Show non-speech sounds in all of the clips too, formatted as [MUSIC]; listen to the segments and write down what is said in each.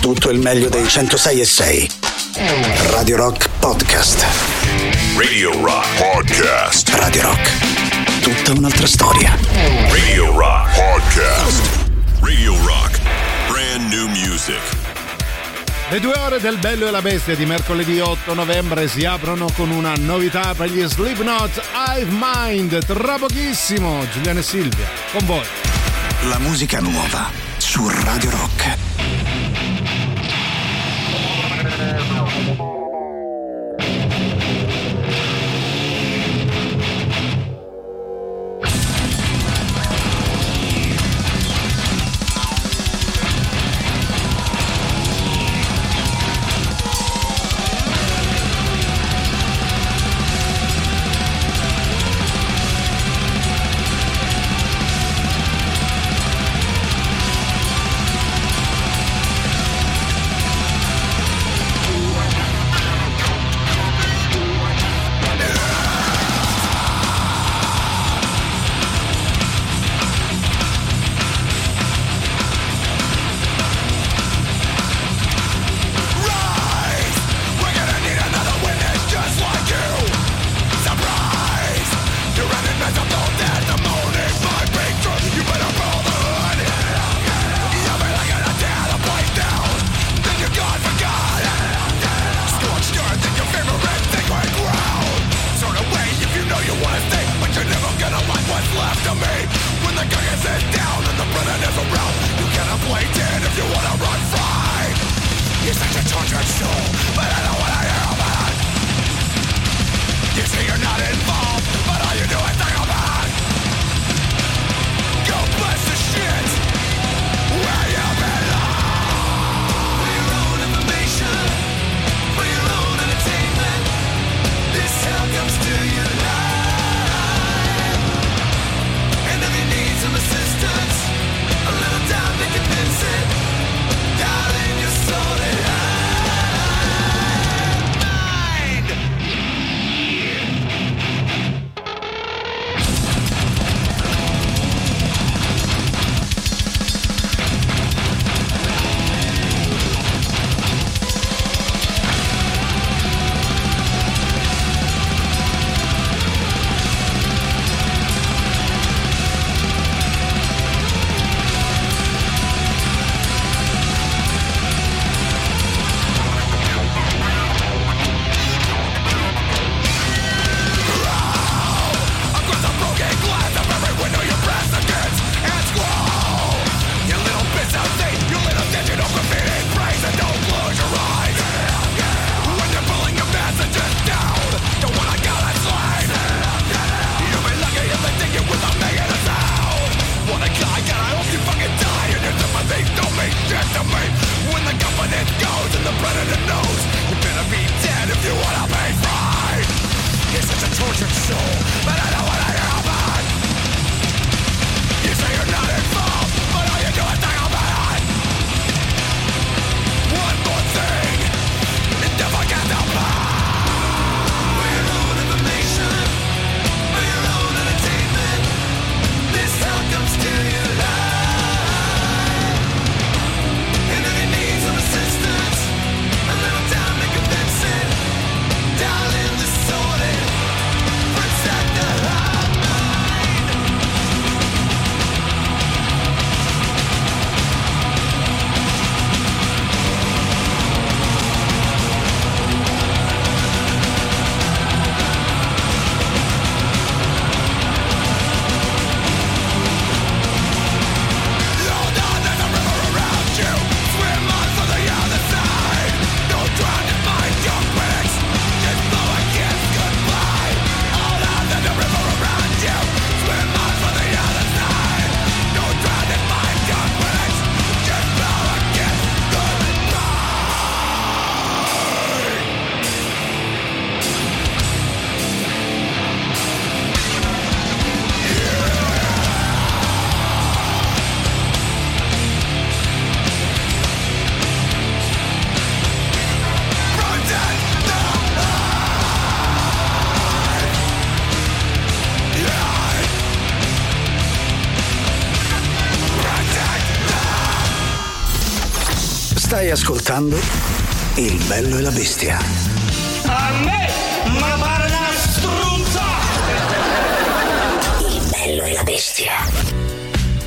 tutto il meglio dei 106 e 6. Radio Rock Podcast. Radio Rock Podcast. Radio Rock. Tutta un'altra storia. Radio Rock Podcast. Radio Rock. Brand new music. Le due ore del Bello e la Bestia di mercoledì 8 novembre si aprono con una novità per gli Slipknot Hive Mind. Tra pochissimo, Giuliano e Silvia, con voi. La musica nuova su Radio Rock. Thank you. Stai ascoltando Il bello e la bestia. A me, ma pare una struzza! Il bello e la bestia.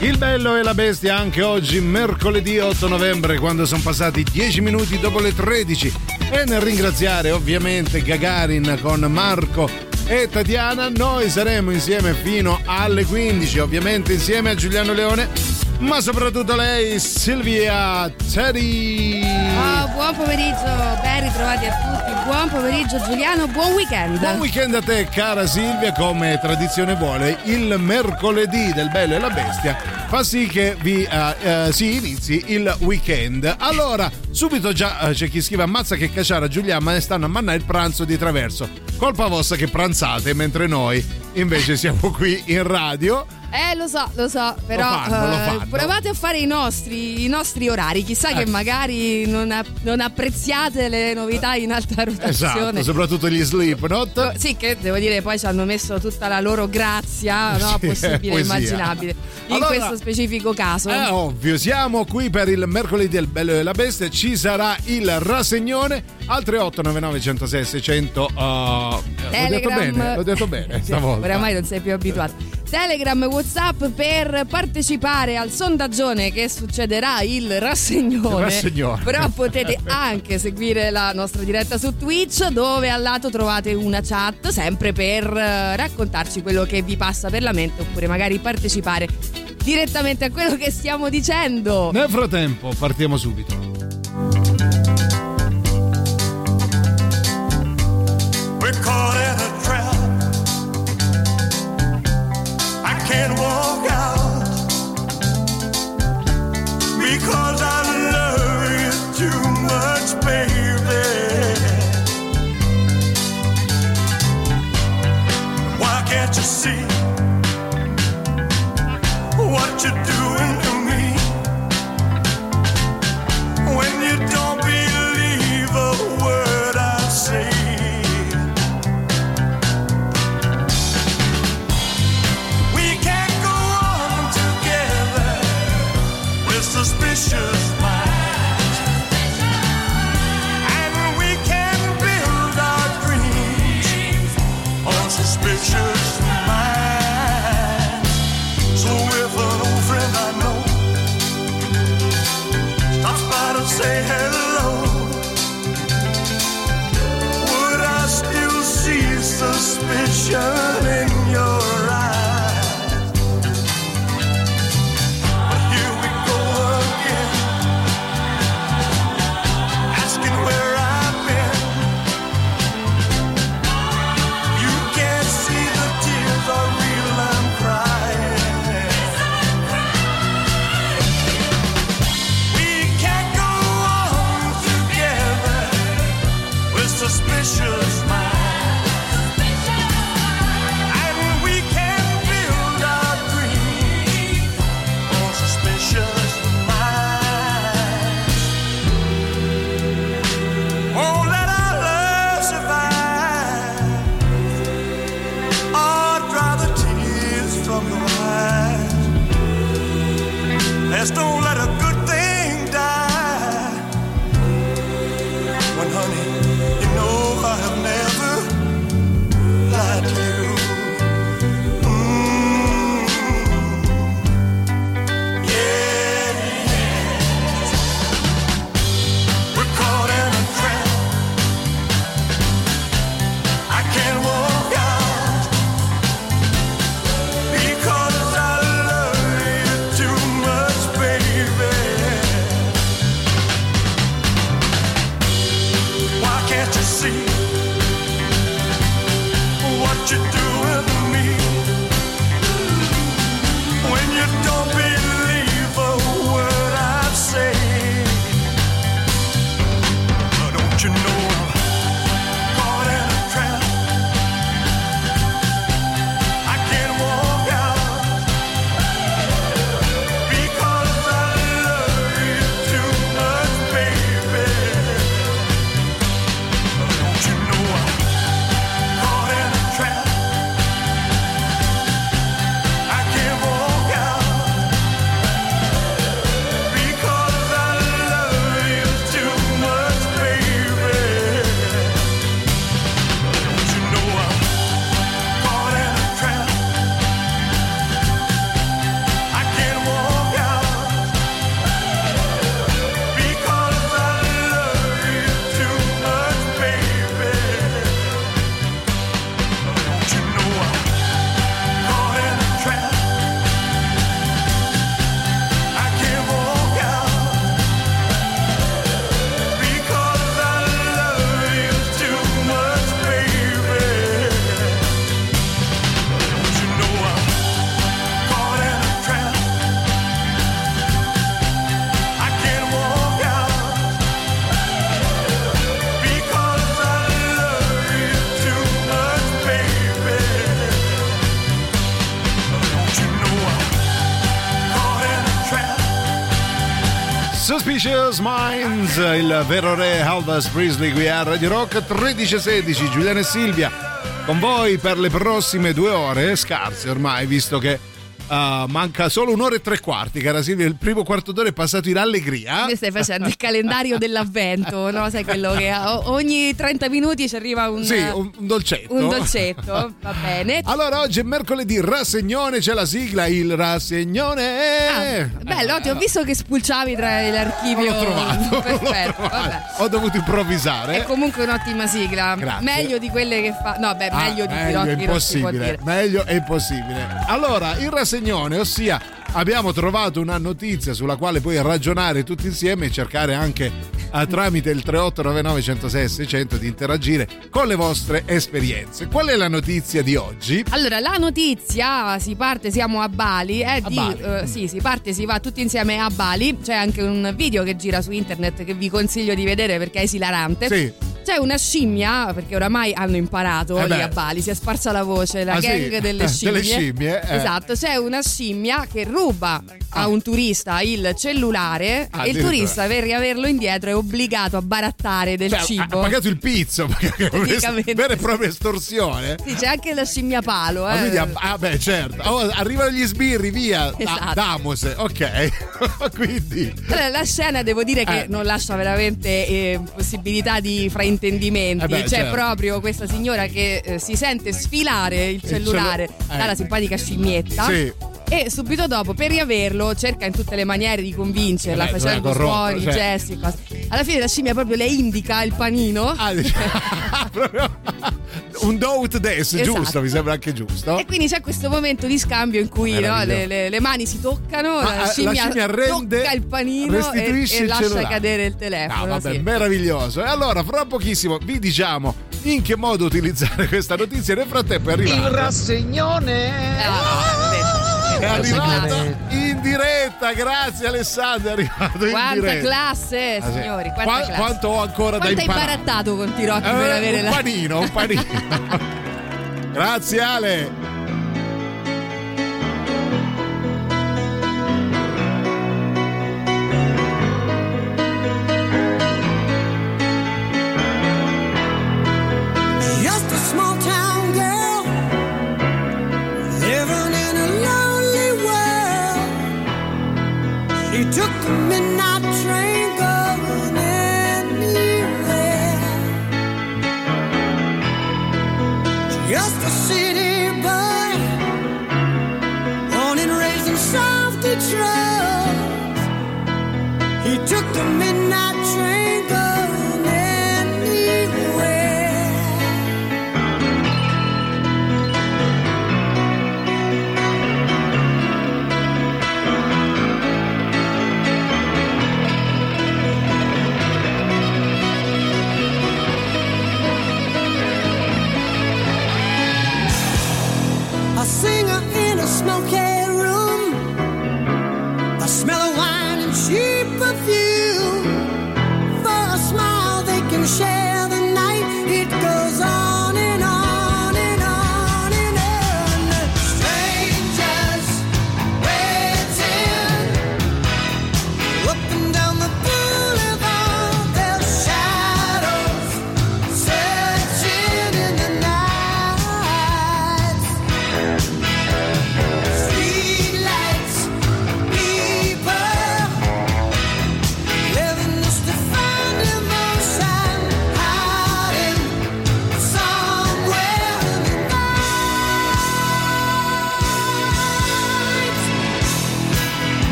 Il bello e la bestia anche oggi, mercoledì 8 novembre, quando sono passati 10 minuti dopo le 13. E nel ringraziare ovviamente Gagarin con Marco e Tatiana, noi saremo insieme fino alle 15, ovviamente insieme a Giuliano Leone ma soprattutto lei, Silvia Teddy. Oh, buon pomeriggio, ben ritrovati a tutti. Buon pomeriggio Giuliano, buon weekend. Buon weekend a te, cara Silvia, come tradizione vuole, il mercoledì del Bello e la Bestia fa sì che vi uh, uh, si inizi il weekend. Allora, subito già uh, c'è chi scrive ammazza che cacciara Giuliano, ma ne stanno a mannare il pranzo di traverso. Colpa vostra che pranzate mentre noi invece siamo qui in radio eh, lo so, lo so, però lo fanno, lo fanno. Uh, provate a fare i nostri, i nostri orari. Chissà eh. che magari non, non, apprezziate le novità in alta rotazione. Esatto, soprattutto gli Slipknot. Sì, che devo dire, poi ci hanno messo tutta la loro grazia, no? Sì, possibile e immaginabile. In Allora, questo specifico caso. È ovvio, siamo qui per il mercoledì del Bello e la Bestia. Ci sarà il rassegnone al 3899 106 600. Uh, l'ho detto bene, l'ho detto bene [LAUGHS] stavolta. Oramai non sei più abituato. Telegram, Whatsapp per partecipare al sondaggione che succederà il rassegnone. Il rassegnone. Però potete anche seguire la nostra diretta su Twitch dove al lato trovate una chat sempre per eh, raccontarci quello che vi passa per la mente oppure magari partecipare direttamente a quello che stiamo dicendo. Nel frattempo partiamo subito. Il vero re Elvis Presley qui a Radio Rock 1316, Giuliano e Silvia con voi per le prossime due ore, scarse ormai, visto che uh, manca solo un'ora e tre quarti, cara Silvia, il primo quarto d'ora è passato in allegria. Mi stai facendo il calendario [LAUGHS] dell'avvento, no? Sai quello che ogni 30 minuti ci arriva un, sì, un, dolcetto. Un dolcetto, va bene. [LAUGHS] Allora, oggi è mercoledì, rassegnone, c'è la sigla, il rassegnone. Ah, bello, ti ho visto che spulciavi tra l'archivio. L'ho trovato. [LAUGHS] Perfetto, l'ho trovato. Ho dovuto improvvisare. È comunque un'ottima sigla. Grazie. Meglio di quelle che fa. No, beh, Ah, meglio di meglio Pirocchi è che impossibile. dire. Meglio è impossibile. Allora, il rassegnone, ossia abbiamo trovato una notizia sulla quale puoi ragionare tutti insieme e cercare anche eh, tramite il 3899 106 600 di interagire con le vostre esperienze. Qual è la notizia di oggi? Allora, la notizia, si parte, siamo a Bali, è A di... Bali. eh, sì, si parte, si va tutti insieme a Bali, c'è anche un video che gira su internet che vi consiglio di vedere perché è esilarante. Sì. C'è una scimmia, perché oramai hanno imparato Eh lì a Bali, si è sparsa la voce, la Ah, sì? gang delle Eh, scimmie. delle scimmie, eh. Esatto, c'è una scimmia che ruba Ah. a un turista il cellulare Ah, e il turista per riaverlo indietro è obbligato a barattare del Cioè, cibo. ha pagato il pizzo, [LAUGHS] perché Praticamente. vera e propria estorsione. Sì, c'è anche la scimmia palo, Ah, eh. quindi, ah, beh, certo. Oh, arrivano gli sbirri, via. Da- Esatto. Damose, ok. [LAUGHS] quindi. Allora, la scena devo dire che Eh. non lascia veramente eh, possibilità di fraintendimenti. Eh beh, C'è certo. proprio questa signora che eh, si sente sfilare il cellulare cellu- eh. dalla simpatica scimmietta. Sì. E subito dopo, per riaverlo, cerca in tutte le maniere di convincerla, Eh beh, facendo suoni, cioè. gesti e cose. Alla fine la scimmia proprio le indica il panino. Ah, [LAUGHS] un doubt des, Esatto. giusto, mi sembra anche giusto. E quindi c'è questo momento di scambio in cui no, le, le- le mani si toccano, Ah, la, ah, la scimmia scimmia rende- tocca il panino e, e il lascia cellulare. cadere il No, telefono. vabbè, sì. meraviglioso. E allora, fra pochissimo vi diciamo in che modo utilizzare questa notizia. Nel frattempo è arrivato. rassegnone. Ah. È Signore. in diretta, grazie Alessandro, è arrivato in Quanta diretta. classe, Ah, signori, quanta Qua- classe. Quanto ho ancora Quanto da hai imparare? barattato con Tirocchi Eh, per avere un la... panino, un panino. [LAUGHS] grazie Ale. minute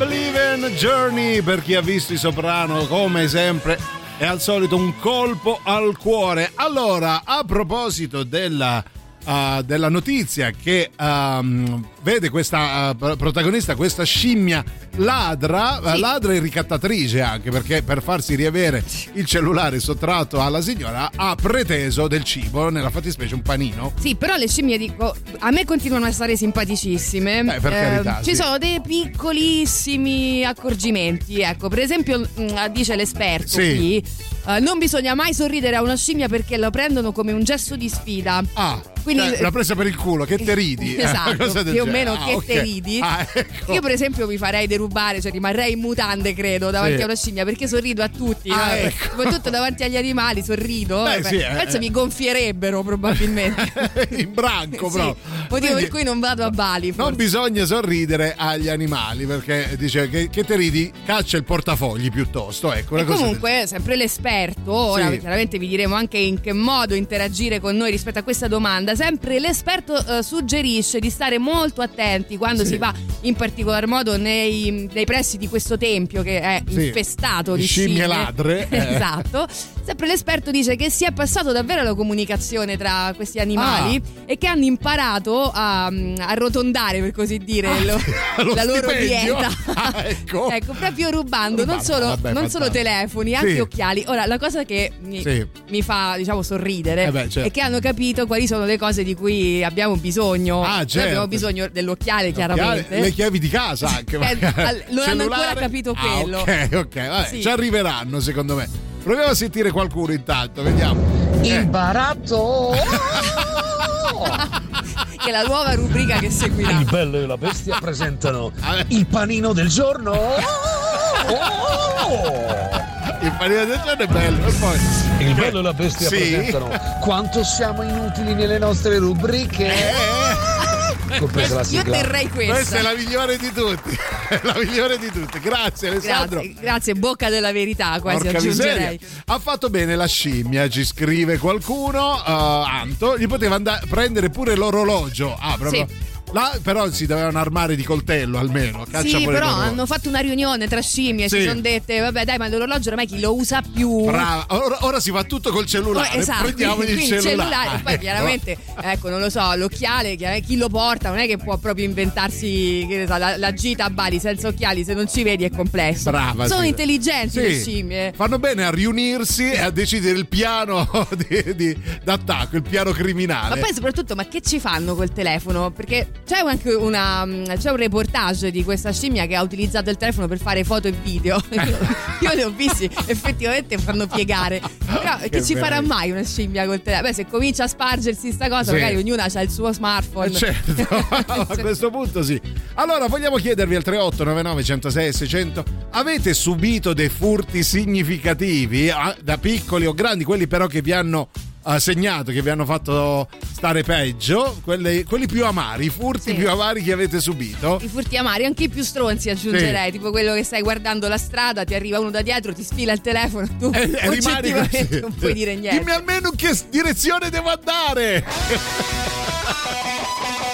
Believe in Journey per chi ha visto i soprano come sempre è al solito un colpo al cuore. Allora, a proposito della, uh, della notizia che um, vede questa uh, protagonista, questa scimmia ladra, sì. ladra e ricattatrice anche perché per farsi riavere il cellulare sottratto alla signora ha preteso del cibo, nella fattispecie un panino. Sì, però le scimmie dico, a me continuano a stare simpaticissime. Eh, per carità, eh, Ci sì. sono dei piccolissimi accorgimenti, ecco, per esempio mh, dice l'esperto Sì. qui, eh, non bisogna mai sorridere a una scimmia perché la prendono come un gesto di sfida. Ah, Quindi- cioè, l'ha presa per il culo, che te ridi. eh, [LAUGHS] Esatto, [LAUGHS] del più o meno Ah, che ok. te ridi. Ah, ecco. Io per esempio mi farei derubare, cioè rimarrei in mutande credo davanti Sì. a una scimmia perché sorrido a tutti, Ah, no? ecco. soprattutto davanti agli animali sorrido. Beh, Beh, sì, eh. Penso mi gonfierebbero probabilmente. [LAUGHS] in branco Sì, motivo Quindi per cui non vado a Bali. Non forse. bisogna sorridere agli animali perché dice che, che te ridi, caccia il portafogli piuttosto. Ecco, E cosa del- comunque, sempre l'esperto, ora chiaramente vi diremo anche in che modo interagire con noi rispetto a questa domanda. Sempre l'esperto eh, suggerisce di stare molto attenti quando Sì. si va, in particolar modo nei, nei pressi di questo tempio che è Sì. infestato Di di scimmie ladre, [LAUGHS] eh. esatto. Sempre l'esperto dice che si è passato davvero alla comunicazione tra questi animali Ah. e che hanno imparato a arrotondare, per così dire, Ah, [LAUGHS] lo la loro stipendio? dieta. Ah, ecco. [LAUGHS] ecco, proprio rubando non solo, vabbè, non solo telefoni, anche Sì. occhiali. Ora, la cosa che mi, mi fa, diciamo, sorridere Eh beh, certo. è che hanno capito quali sono le cose di cui abbiamo bisogno. Ah, Noi certo. abbiamo bisogno dell'occhiale, chiaramente. Le chiavi di casa anche. Eh, magari. non hanno ancora capito Ah, quello. ok, ok, vabbè, Sì. ci arriveranno secondo me. Proviamo a sentire qualcuno intanto, vediamo. Il Eh, baratto! [LAUGHS] che è la nuova rubrica che seguirà. Il bello e la bestia presentano [LAUGHS] Ah, il panino del giorno. [LAUGHS] il panino del giorno è bello. E poi... Il bello e la bestia Sì. presentano quanto siamo inutili nelle nostre rubriche. Eh, Compresa la Io terrei questa. questa è la migliore di tutti. [LAUGHS] la migliore di tutte. Grazie Alessandro. Grazie, grazie, bocca della verità, quasi Porca aggiungerei. miseria. Ha fatto bene la scimmia, ci scrive qualcuno. uh, Anto, gli poteva andare prendere pure l'orologio. Ah, proprio. Sì. Là però si dovevano armare di coltello almeno. Sì, però hanno fatto una riunione tra scimmie, Sì. si sono dette, vabbè dai, ma l'orologio ormai chi lo usa più? Brava, ora, ora si fa tutto col cellulare. Oh, esatto, Prendiamogli il cellulare. Poi Ecco. chiaramente, ecco, non lo so, l'occhiale, chiaramente, chi lo porta non è che può proprio inventarsi so, la, la gita a Bali senza occhiali, se non ci vedi è complesso. Brava. Sono sì. intelligenti Sì. le scimmie. Fanno bene a riunirsi e a decidere il piano [LAUGHS] di, di- d'attacco, il piano Ma criminale. poi soprattutto, ma che ci fanno col telefono? Perché c'è anche una. c'è un reportage di questa scimmia che ha utilizzato il telefono per fare foto e video. [LAUGHS] Io, li ho visti, effettivamente fanno piegare. Però che, Che ci farà mai una scimmia col telefono? Beh, se comincia a spargersi sta cosa, Sì. magari ognuna ha il suo smartphone. Eh, certo, [LAUGHS] a questo punto sì. Allora, vogliamo chiedervi al 3899 106 600 avete subito dei furti significativi ah, da piccoli o grandi, quelli però che vi hanno segnato, che vi hanno fatto stare peggio, quelli, quelli più amari, i furti Sì. più amari che avete subito? I furti amari, anche i più stronzi aggiungerei, tipo quello che stai guardando la strada, ti arriva uno da dietro, ti sfila il telefono, tu E, [LAUGHS] e rimani oggettivamente così. non puoi dire niente. Dimmi almeno in che direzione devo andare. [LAUGHS]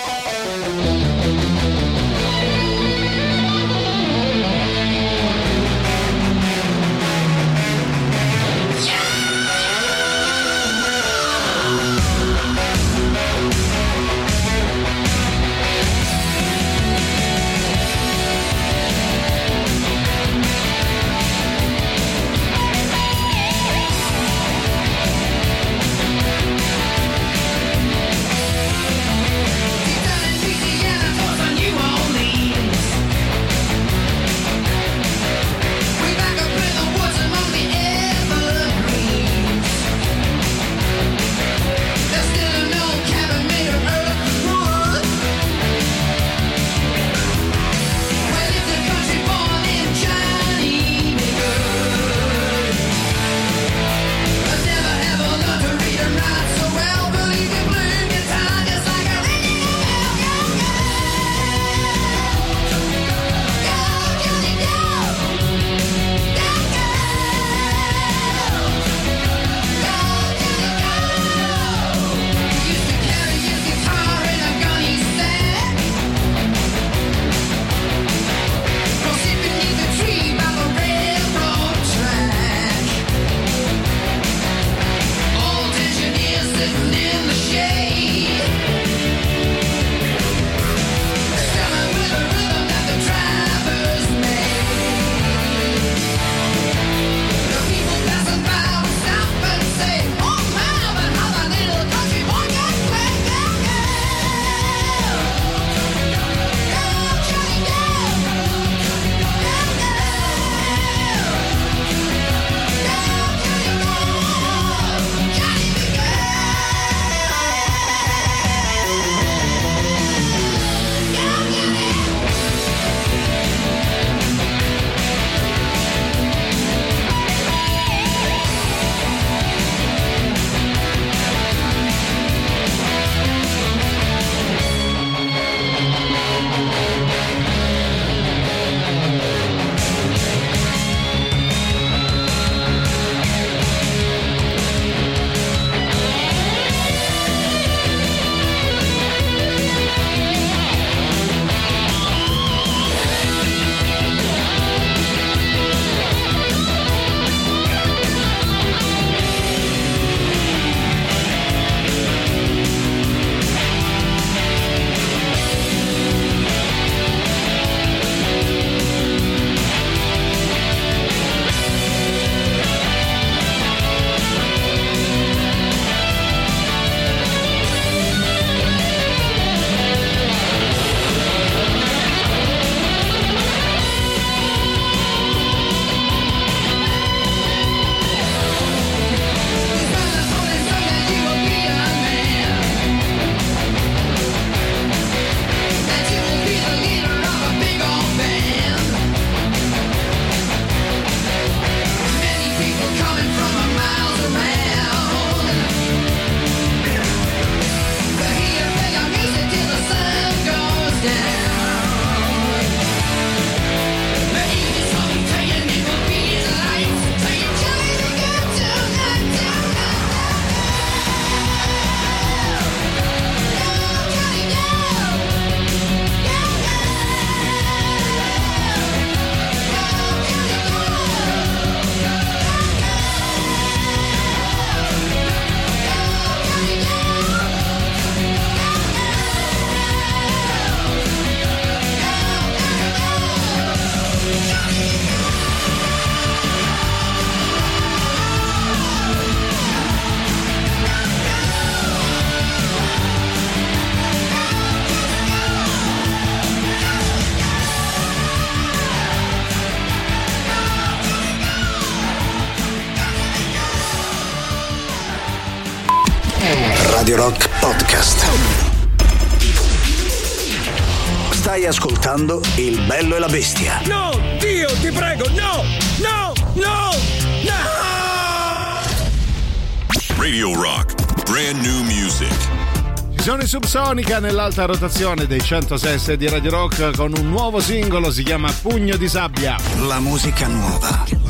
Monica nell'alta rotazione dei 106 di Radio Rock con un nuovo singolo, si chiama Pugno di sabbia. La musica nuova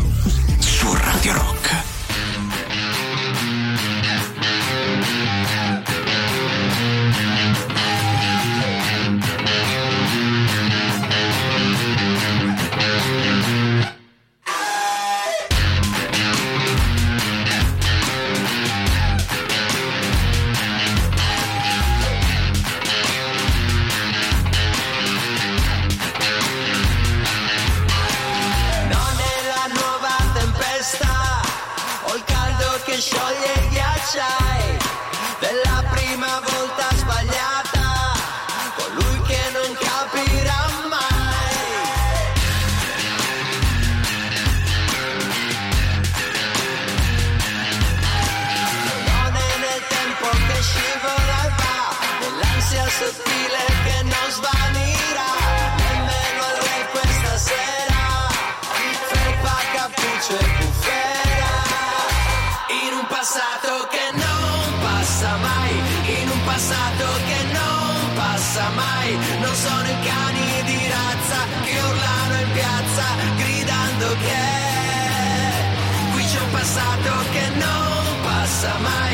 che qui c'è un passato che non passa mai.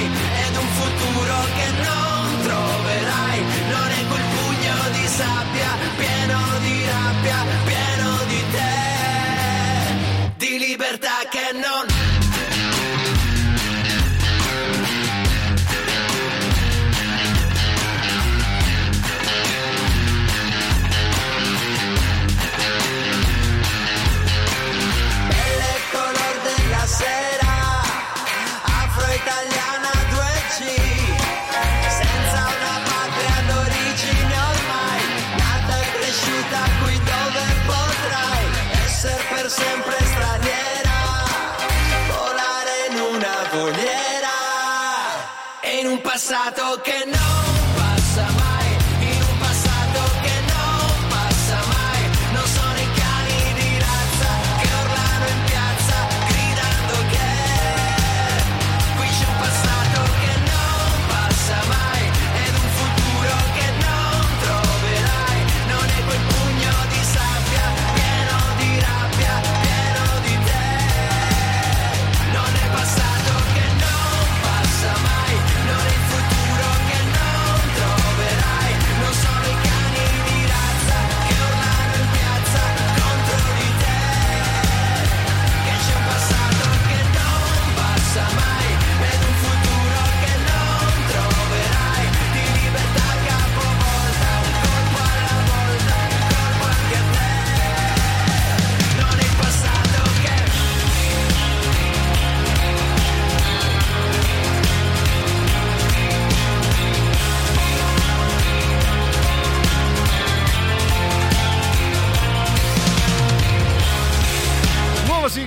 passato che no.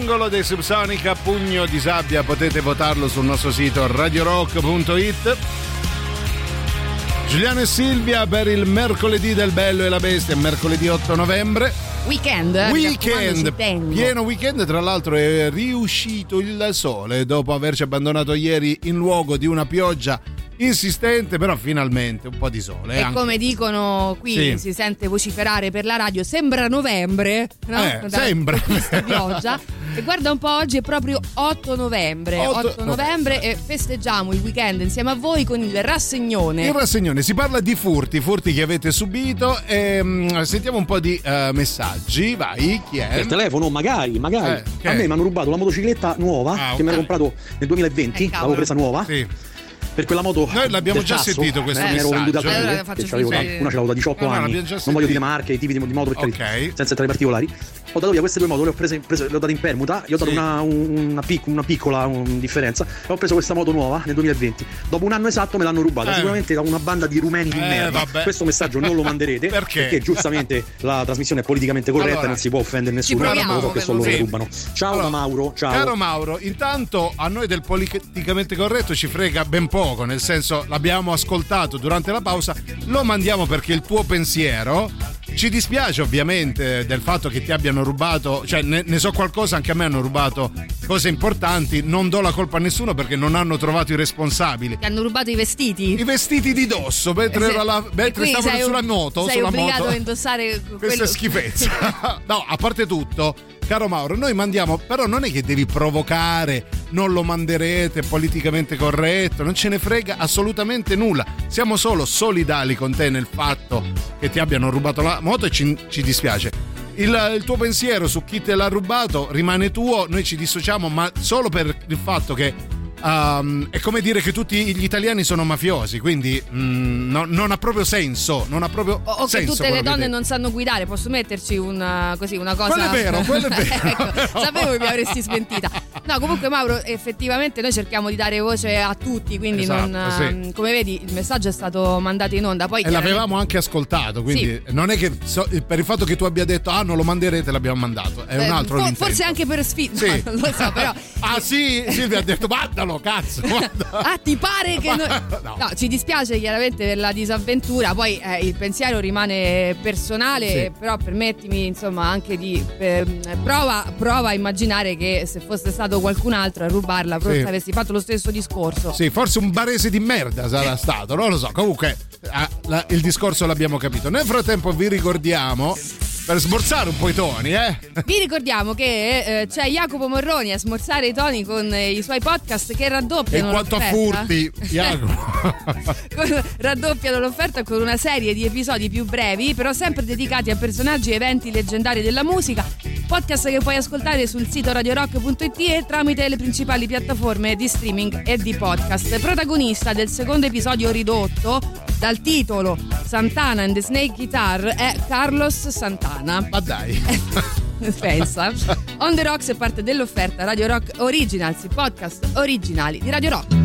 Triangolo dei Subsonica a pugno di sabbia, potete votarlo sul nostro sito radiorock.it. Giuliano e Silvia per il mercoledì del Bello e la Bestia, mercoledì 8 novembre. Weekend, weekend pieno weekend, tra l'altro è riuscito il sole dopo averci abbandonato ieri in luogo di una pioggia insistente, però finalmente un po' di sole. E anche- come dicono qui, Sì. si sente vociferare per la radio, sembra novembre, no? Eh, Da- sembra. [LAUGHS] questa pioggia. E guarda un po', oggi è proprio 8 novembre. 8 8, novembre e festeggiamo il weekend insieme a voi con il rassegnone. Il rassegnone si parla di furti, furti che avete subito. E, mm, sentiamo un po' di eh, messaggi. Vai, chi è? Per telefono, magari, magari. Eh, a me mi hanno rubato la motocicletta nuova Ah, che mi ero comprato nel 2020, Eh, l'avevo presa nuova. Sì. Per quella moto Noi l'abbiamo già cazzo, sentito questo eh, mi ero messaggio. venduta Allora, da- di- una ce l'avevo da 18 No, no, anni. già non voglio dire marche, i tipi di, di moto per Ok. carità, senza entrare particolari. Ho dato via queste due moto, le ho prese, prese- le ho date in permuta, gli ho dato Sì. una, un- una pic- una piccola um, differenza e ho preso questa moto nuova nel 2020. Dopo un anno esatto me l'hanno rubata, Eh. sicuramente da una banda di rumeni di Eh, merda. vabbè. Questo messaggio non lo manderete [LAUGHS] Perché? giustamente la trasmissione è politicamente corretta Allora, e non si può offendere nessuno. proviamo, so che sono loro sì. rubano. Ciao Allora, da Mauro, ciao. Caro Mauro, intanto a noi del politicamente corretto ci frega ben poco, nel senso l'abbiamo ascoltato durante la pausa, lo mandiamo perché il tuo pensiero ci dispiace ovviamente del fatto che ti abbiano rubato, cioè ne, ne so qualcosa, anche a me hanno rubato cose importanti, non do la colpa a nessuno perché non hanno trovato i responsabili. Ti hanno rubato i vestiti? I vestiti di dosso, mentre, Eh, era la- mentre stavano sulla moto, sei sulla obbligato moto. a indossare Questa quello- è schifezza. [LAUGHS] no, a parte tutto, caro Mauro, noi mandiamo, però non è che devi provocare, non lo manderete, politicamente corretto, non ce ne frega assolutamente nulla. Siamo solo solidali con te nel fatto che ti abbiano rubato la moto e ci, ci dispiace. Il, il tuo pensiero su chi te l'ha rubato rimane tuo, noi ci dissociamo, ma solo per il fatto che ehm, è come dire che tutti gli italiani sono mafiosi, quindi mm, no- non ha proprio senso, non ha proprio O, o che senso tutte le donne non sanno guidare, posso metterci una, così, una cosa. Quello è vero, quello è [LAUGHS] vero. ecco, sapevo che mi avresti smentita. No, comunque, Mauro, effettivamente noi cerchiamo di dare voce a tutti, quindi Esatto, non, sì. ehm, come vedi, il messaggio è stato mandato in onda. Poi E chiaramente- l'avevamo anche ascoltato, quindi non è che so- per il fatto che tu abbia detto ah non lo manderete l'abbiamo mandato, è un eh, altro for- forse anche per sfida, Sì. [LAUGHS] non lo so, però. ah sì, Silvia ha detto mandalo cazzo. [LAUGHS] guarda." Ah, ti pare che. no- [LAUGHS] No. No, ci dispiace chiaramente per la disavventura. Poi eh, il pensiero rimane personale, Sì. però permettimi, insomma, anche di. ehm, prova, prova a immaginare che se fosse stato qualcun altro a rubarla, forse Sì. avessi fatto lo stesso discorso. Sì, forse un barese di merda sarà stato, non lo so. Comunque ah, la- il discorso l'abbiamo capito. Nel frattempo vi ricordiamo per smorzare un po' i toni, eh? Vi ricordiamo che eh, c'è Jacopo Morroni a smorzare i toni con eh, i suoi podcast che E raddoppiano in quanto a l'offerta. furti, Jacopo. [LAUGHS] Raddoppiano l'offerta con una serie di episodi più brevi, però sempre dedicati a personaggi e eventi leggendari della musica. Podcast che puoi ascoltare sul sito radiorock.it e tramite le principali piattaforme di streaming e di podcast. Protagonista del secondo episodio ridotto, dal titolo Santana and the Snake Guitar, è Carlos Santana. Ma dai. [LAUGHS] Pensa. [LAUGHS] On the Rocks è parte dell'offerta Radio Rock Originals, i podcast originali di Radio Rock.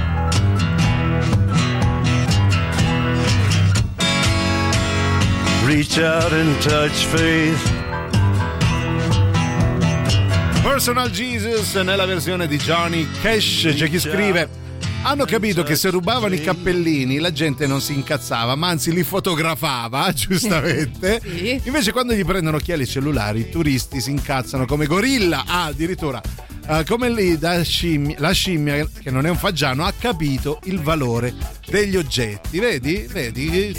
Reach out and touch faith. Personal Jesus nella versione di Johnny Cash. C'è chi scrive. Hanno capito che se rubavano i cappellini la gente non si incazzava, ma anzi li fotografava, [LAUGHS] giustamente. [LAUGHS] Sì. Invece quando gli prendono occhiali cellulari, i turisti si incazzano come gorilla. Ah, addirittura. eh, come lì da scimmia, la scimmia, che non è un fagiano, ha capito il valore degli oggetti. Vedi? Vedi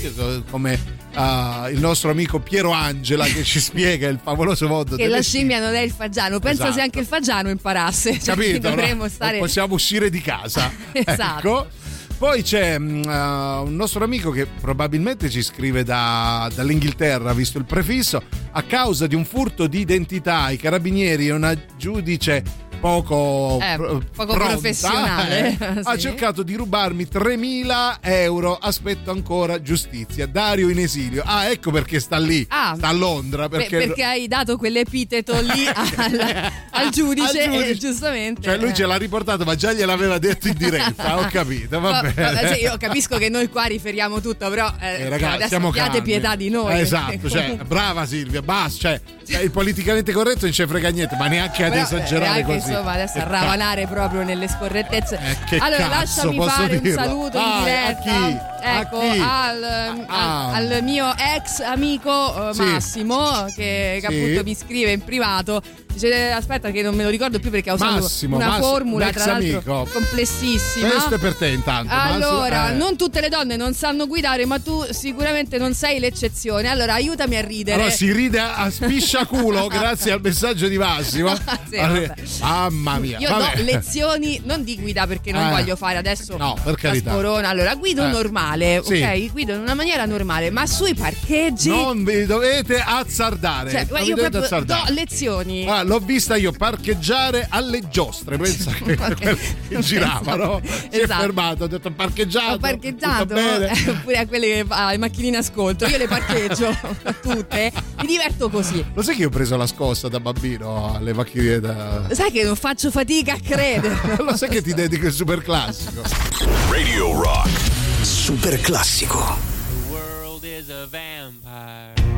come ah, il nostro amico Piero Angela che ci spiega il favoloso mondo Che la scimmia non è il fagiano. Pensa Esatto. se anche il fagiano imparasse. Cioè, [LAUGHS] capito? no? Dovremmo Non stare. possiamo uscire di casa. [LAUGHS] Esatto. Ecco. Poi c'è mm, uh, un nostro amico che probabilmente ci scrive da- dall'Inghilterra, visto il prefisso, a causa di un furto di identità i carabinieri e una giudice poco, Eh, pr- poco pronta, professionale, eh, [LAUGHS] ha sì. cercato di rubarmi 3.000 euro. Aspetto ancora giustizia. Dario in esilio. Ah, ecco perché sta lì. Ah. sta a Londra. Beh, Perché, Perché, hai dato quell'epiteto lì [LAUGHS] al, al giudice, Al giudice. e giustamente. Cioè, lui eh. ce l'ha riportato, ma già gliel'aveva detto in diretta. Ho capito, va bene. sì, io capisco che noi qua riferiamo tutto, però eh, Eh, ragazzi, adesso abbiate pietà di noi. Eh, esatto, perché cioè, [LAUGHS] brava Silvia, basta, cioè, eh, il politicamente corretto non ci frega niente, ma neanche ad Però, eh, esagerare neanche, così. Insomma adesso Eh, a ravanare proprio nelle scorrettezze Eh, allora cazzo lasciami fare un dirlo? saluto Ah, in diretta ecco al, al- Ah. al mio ex amico Sì. Massimo che, che Sì. appunto mi scrive in privato dice aspetta che non me lo ricordo più perché ha usato Massimo, una Massimo, formula tra l'altro amico. complessissima Questo è per te intanto. Allora, Eh. non tutte le donne non sanno guidare, ma tu sicuramente non sei l'eccezione. Allora, aiutami a ridere. Allora si ride a [LAUGHS] spisciaculo grazie al messaggio di Massimo. [LAUGHS] Sì, Allora. Mamma mia. Io vabbè. do lezioni non di guida perché non Eh. voglio fare adesso No, per carità. sporona. Allora, guido Eh. normale, Sì. ok? Guido in una maniera normale, ma sui parcheggi. Non vi dovete azzardare. cioè, non guarda, vi io dovete proprio do azzardare. lezioni. Ah, l'ho vista io parcheggiare alle giostre, pensa [LAUGHS] che che [LAUGHS] giravano. Si è Esatto. fermato, ha detto parcheggiato. Ho parcheggiato tutto bene?" eh, oppure a quelle che fa le macchine ascolto. Io le parcheggio [LAUGHS] tutte. Mi diverto così. Lo sai che io ho preso la scossa da bambino alle macchine da... Sai che non faccio fatica a credere. Lo sai che ti dedico il super classico? Radio Rock. Super classico. The world is a vampire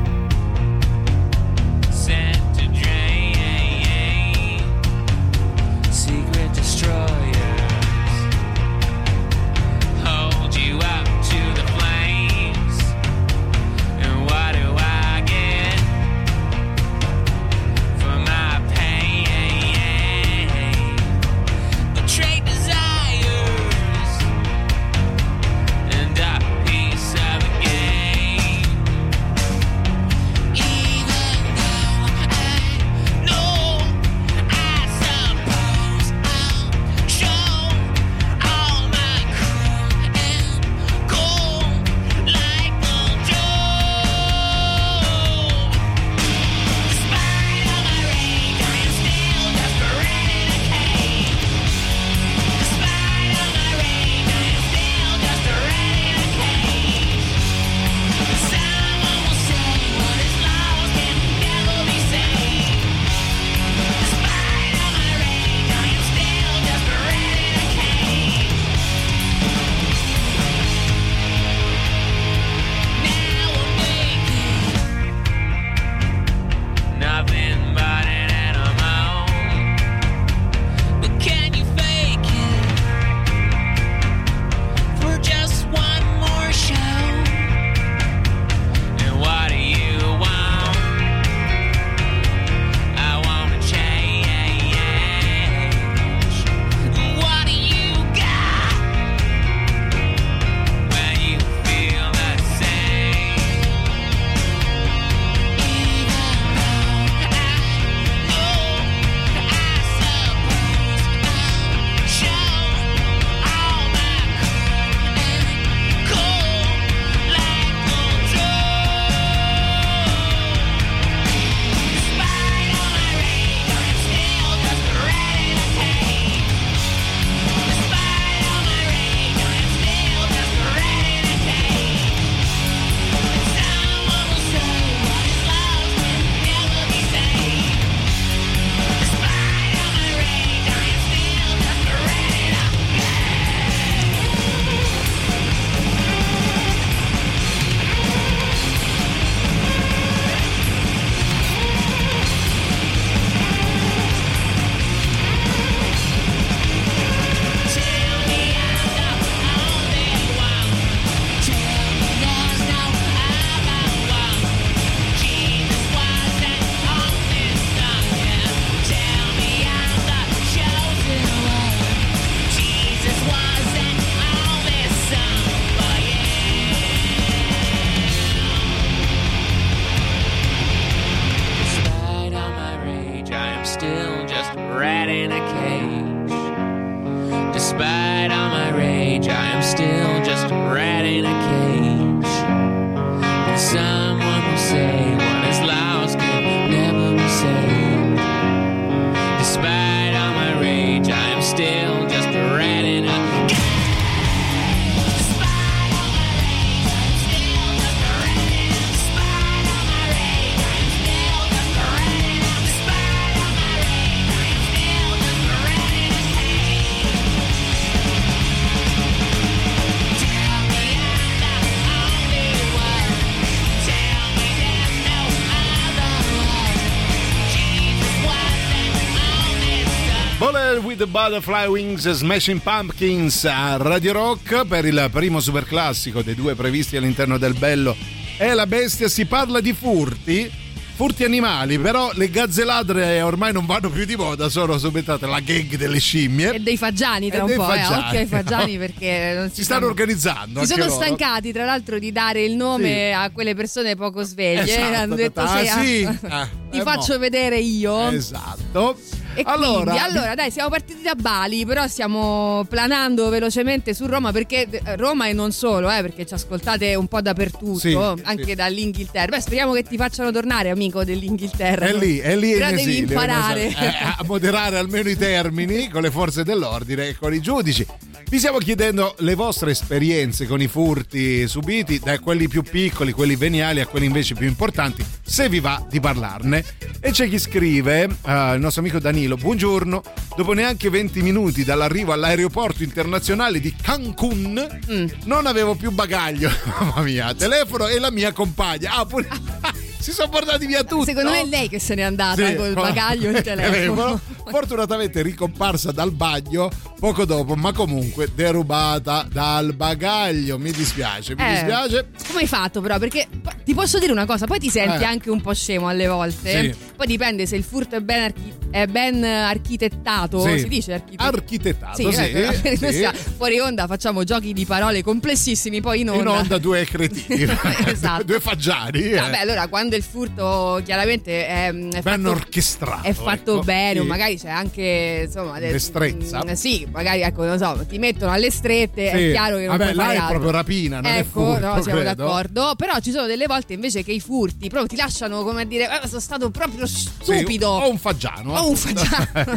Butterfly Wings Smashing Pumpkins a Radio Rock per il primo superclassico dei due previsti all'interno del Bello e la Bestia si parla di furti furti animali però le gazzeladre ormai non vanno più di moda sono subentrate la gang delle scimmie E dei fagiani tra E un po', fagiani, eh. occhio ai fagiani perché [LAUGHS] non si, si stanno organizzando Si sono loro. stancati, tra l'altro, di dare il nome a quelle persone poco sveglie. Esatto, Hanno detto: ah, "Sì, ah, sì, ti ah, eh, faccio mo. vedere io. esatto E allora, quindi, allora, dai, siamo partiti da Bali, però stiamo planando velocemente su Roma perché eh, Roma e non solo, eh, perché ci ascoltate un po' dappertutto, Sì, anche sì. dall'Inghilterra. Beh, speriamo che ti facciano tornare, amico dell'Inghilterra. È lì, è lì Però devi esilio, imparare. eh, a moderare almeno i termini con le forze dell'ordine e con i giudici. Vi stiamo chiedendo le vostre esperienze con i furti subiti, da quelli più piccoli, quelli veniali, a quelli invece più importanti, se vi va di parlarne. E c'è chi scrive, eh, il nostro amico Danilo, buongiorno, dopo neanche 20 minuti dall'arrivo all'aeroporto internazionale di Cancun, Mm. non avevo più bagaglio, [LAUGHS] mamma mia, telefono e la mia compagna. Ah, pure... [LAUGHS] si sono portati via tutti. Secondo no? me è lei che se n'è andata Sì, col [LAUGHS] bagaglio e il telefono. Fortunatamente ricomparsa dal bagno poco dopo, ma comunque derubata dal bagaglio. Mi dispiace, mi Eh, dispiace. Come hai fatto però? Perché ti posso dire una cosa, poi ti senti Eh. anche un po' scemo alle volte. Sì. Poi dipende se il furto è ben, archi- è ben architettato, Sì. si dice architettato. Architettato, sì. sì. noi siamo- fuori onda facciamo giochi di parole complessissimi, poi in onda. In onda due cretini, [LAUGHS] Esatto. due fagiani. eh. Vabbè, allora quando il furto chiaramente è, è ben fatto, orchestrato. è fatto ecco. bene, o Sì. magari c'è anche insomma de- Destrezza. mm, sì, magari ecco, non so, ti mettono alle strette, Sì. è chiaro che non Vabbè, là è altro. proprio rapina, non è ecco, furto, no, siamo credo. d'accordo. Però ci sono delle volte invece che i furti proprio ti lasciano come a dire, "Ah, sono stato proprio stupido. o un fagiano. Un appunto.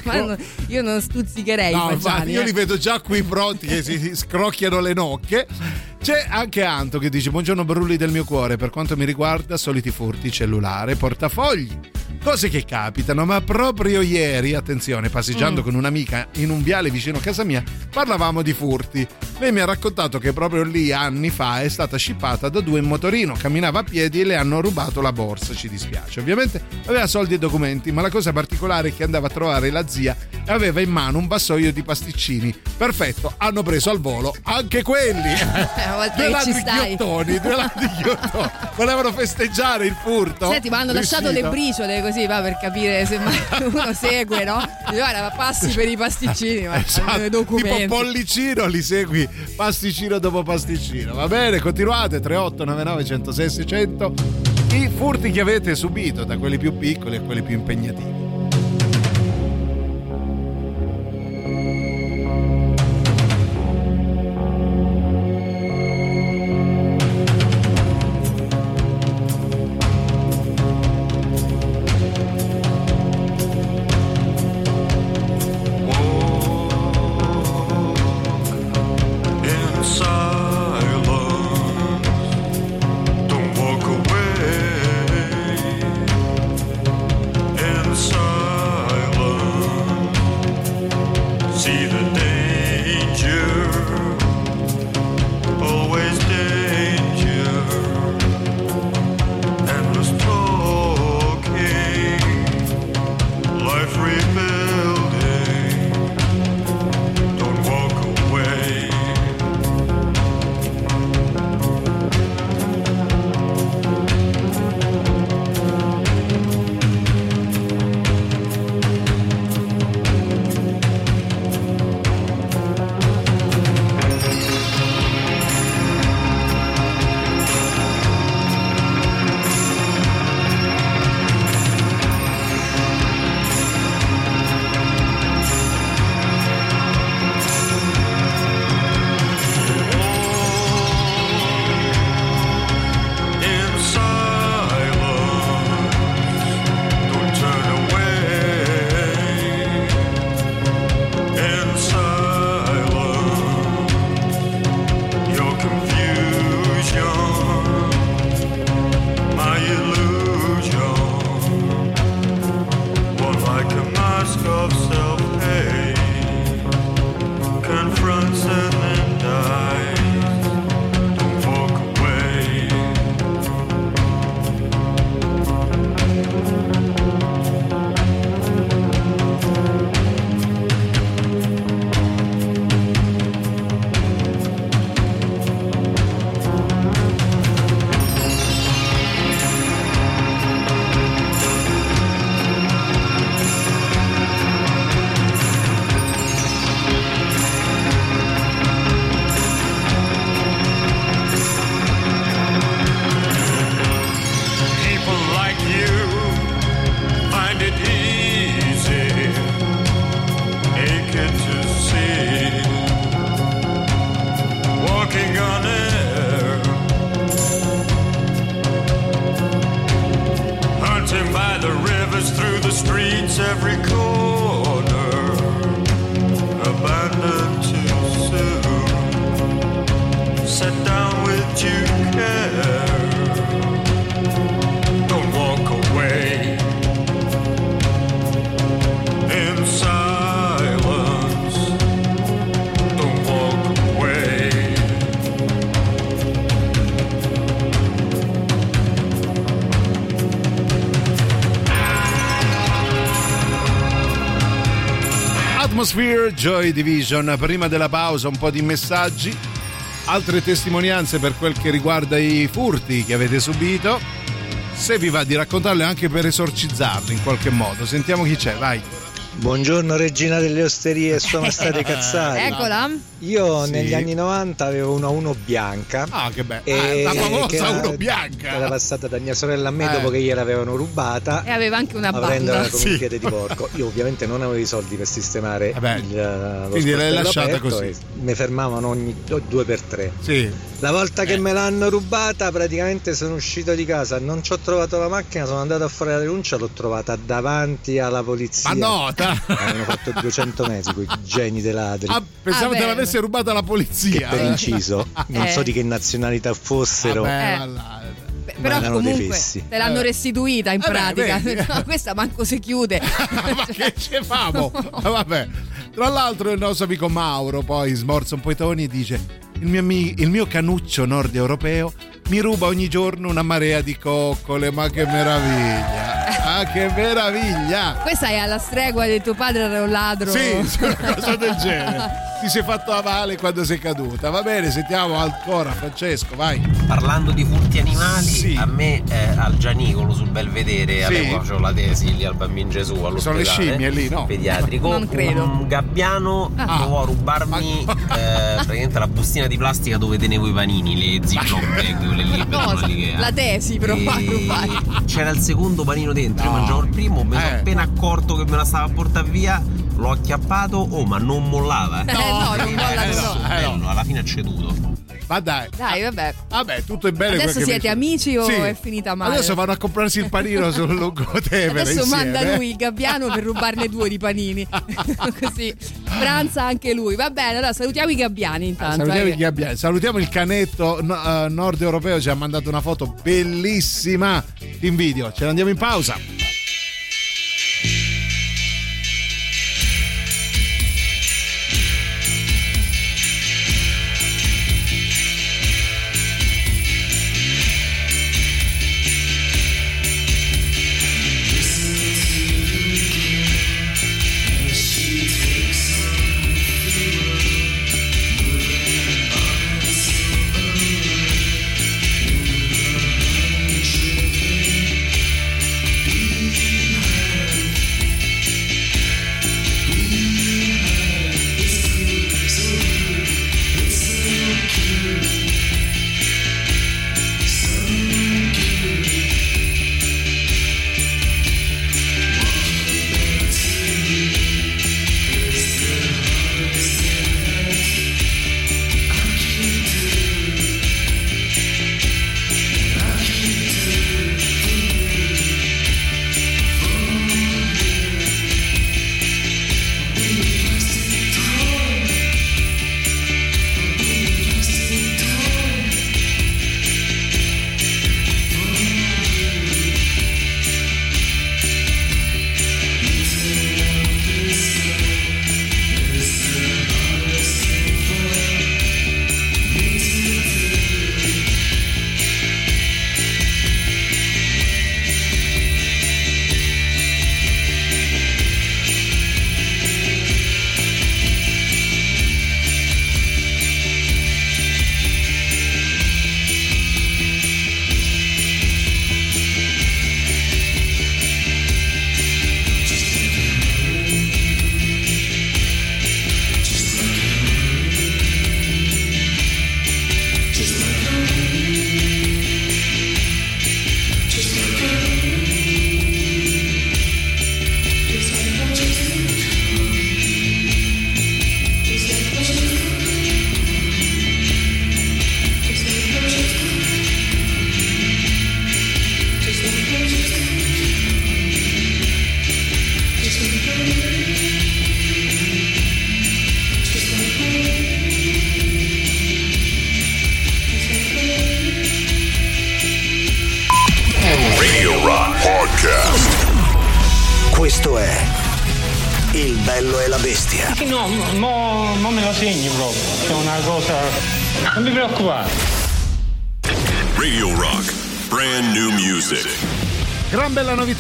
fagiano. Io non stuzzicherei No, i fagiani. io eh. li vedo già qui pronti che si, si scrocchiano le nocche. C'è anche Anto che dice: Buongiorno, brulli del mio cuore. Per quanto mi riguarda, soliti furti, cellulare, portafogli. Cose che capitano, ma proprio ieri, attenzione, passeggiando Mm. con un'amica in un viale vicino a casa mia, parlavamo di furti. Lei mi ha raccontato che proprio lì, anni fa, è stata scippata da due in motorino, camminava a piedi e le hanno rubato la borsa. Ci dispiace. Ovviamente aveva soldi e documenti, ma la cosa particolare è che andava a trovare la zia e aveva in mano un vassoio di pasticcini. Perfetto, hanno preso al volo anche quelli. [LAUGHS] a volte due che ci stai. ghiottoni, due ladri. [LAUGHS] Volevano festeggiare il furto. Senti, ma hanno lasciato le Riuscito. briciole così, va per capire se mai [LAUGHS] uno segue, no? Guarda, passi per i pasticcini, ma Esatto, documenti. Tipo bollicino li segui pasticcino dopo pasticcino. Va bene, continuate 3899 106 600. I furti che avete subito, da quelli più piccoli a quelli più impegnativi. Johnson. Atmosphere, Joy Division. Prima della pausa un po' di messaggi, altre testimonianze per quel che riguarda i furti che avete subito. Se vi va di raccontarle anche per esorcizzarli in qualche modo. Sentiamo chi c'è, vai. Buongiorno regina delle osterie, sono state [LAUGHS] cazzate. Eccola. Io Sì. negli anni 90 avevo una 1 bianca. Ah, che bello. E Ah, la famosa che era- 1 bianca. Era passata da mia sorella a me Eh. dopo che gliel'avevano rubata. E aveva anche una banda. con un piede di porco. Io ovviamente non avevo i soldi per sistemare il, eh, lo quindi l'hai lasciata così. e Mi fermavano ogni due per tre. Sì. La volta Eh. che me l'hanno rubata praticamente sono uscito di casa, non ci ho trovato la macchina, sono andato a fare la denuncia, l'ho trovata davanti alla polizia. Ma no, ta- [LAUGHS] Hanno fatto 200 metri quei geni dei ladri. Ah, pensavo Ah, te l'avesse rubata la polizia. per inciso, [LAUGHS] non Eh. so di che nazionalità fossero. Vabbè, Eh. ma là- Beh, Ma Però comunque te l'hanno Eh. restituita in Eh beh, pratica. vedi. [LAUGHS] No, questa manco si chiude. ma che ce famo? Ma Vabbè. Tra l'altro il nostro amico Mauro poi smorza un po' i toni e dice il mio, ami- il mio canuccio nord europeo mi ruba ogni giorno una marea di coccole, ma che meraviglia! Ah, che meraviglia! Questa è alla stregua di tuo padre era un ladro. Sì, una cosa del genere. [LAUGHS] Ti sei fatto a male quando sei caduta. Va bene, sentiamo ancora Francesco, vai. Parlando di furti animali, a me eh, al Gianicolo sul Belvedere, Sì. facevo la tesi lì al Bambino Gesù all'ospedale Sono le scimmie lì, no? pediatrico. Non credo. Un gabbiano Ah. provò a rubarmi eh, praticamente la bustina di plastica dove tenevo i panini, le ziploc quelle lì all'Ikea. La tesi però a rubare. C'era il secondo panino dentro, io mangiavo il primo, mi sono Eh. appena accorto che me la stava a portare via, l'ho acchiappato, oh ma non mollava. Eh, no, non molla eh, no. no. Bello, alla fine ha ceduto. Ma dai. Dai, vabbè. Vabbè, tutto è bene. Adesso siete mi- amici o Sì. è finita male? Adesso vanno a comprarsi il panino [LAUGHS] sul Lungotevere Adesso insieme. manda lui il gabbiano per rubarne due di panini. [LAUGHS] Così pranza anche lui. Va bene, allora salutiamo i gabbiani intanto. Salutiamo, eh, i gabbiani. Salutiamo il canetto no- eh, nord europeo, ci ha mandato una foto bellissima in video. Ce ne andiamo in pausa.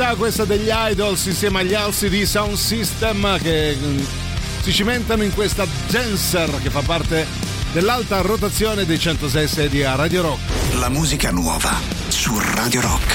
Novità questa degli Idols insieme agli Alcid Sound System che mm, si cimentano in questa Dancer che fa parte dell'alta rotazione dei 106 sedi a Radio Rock. La musica nuova su Radio Rock.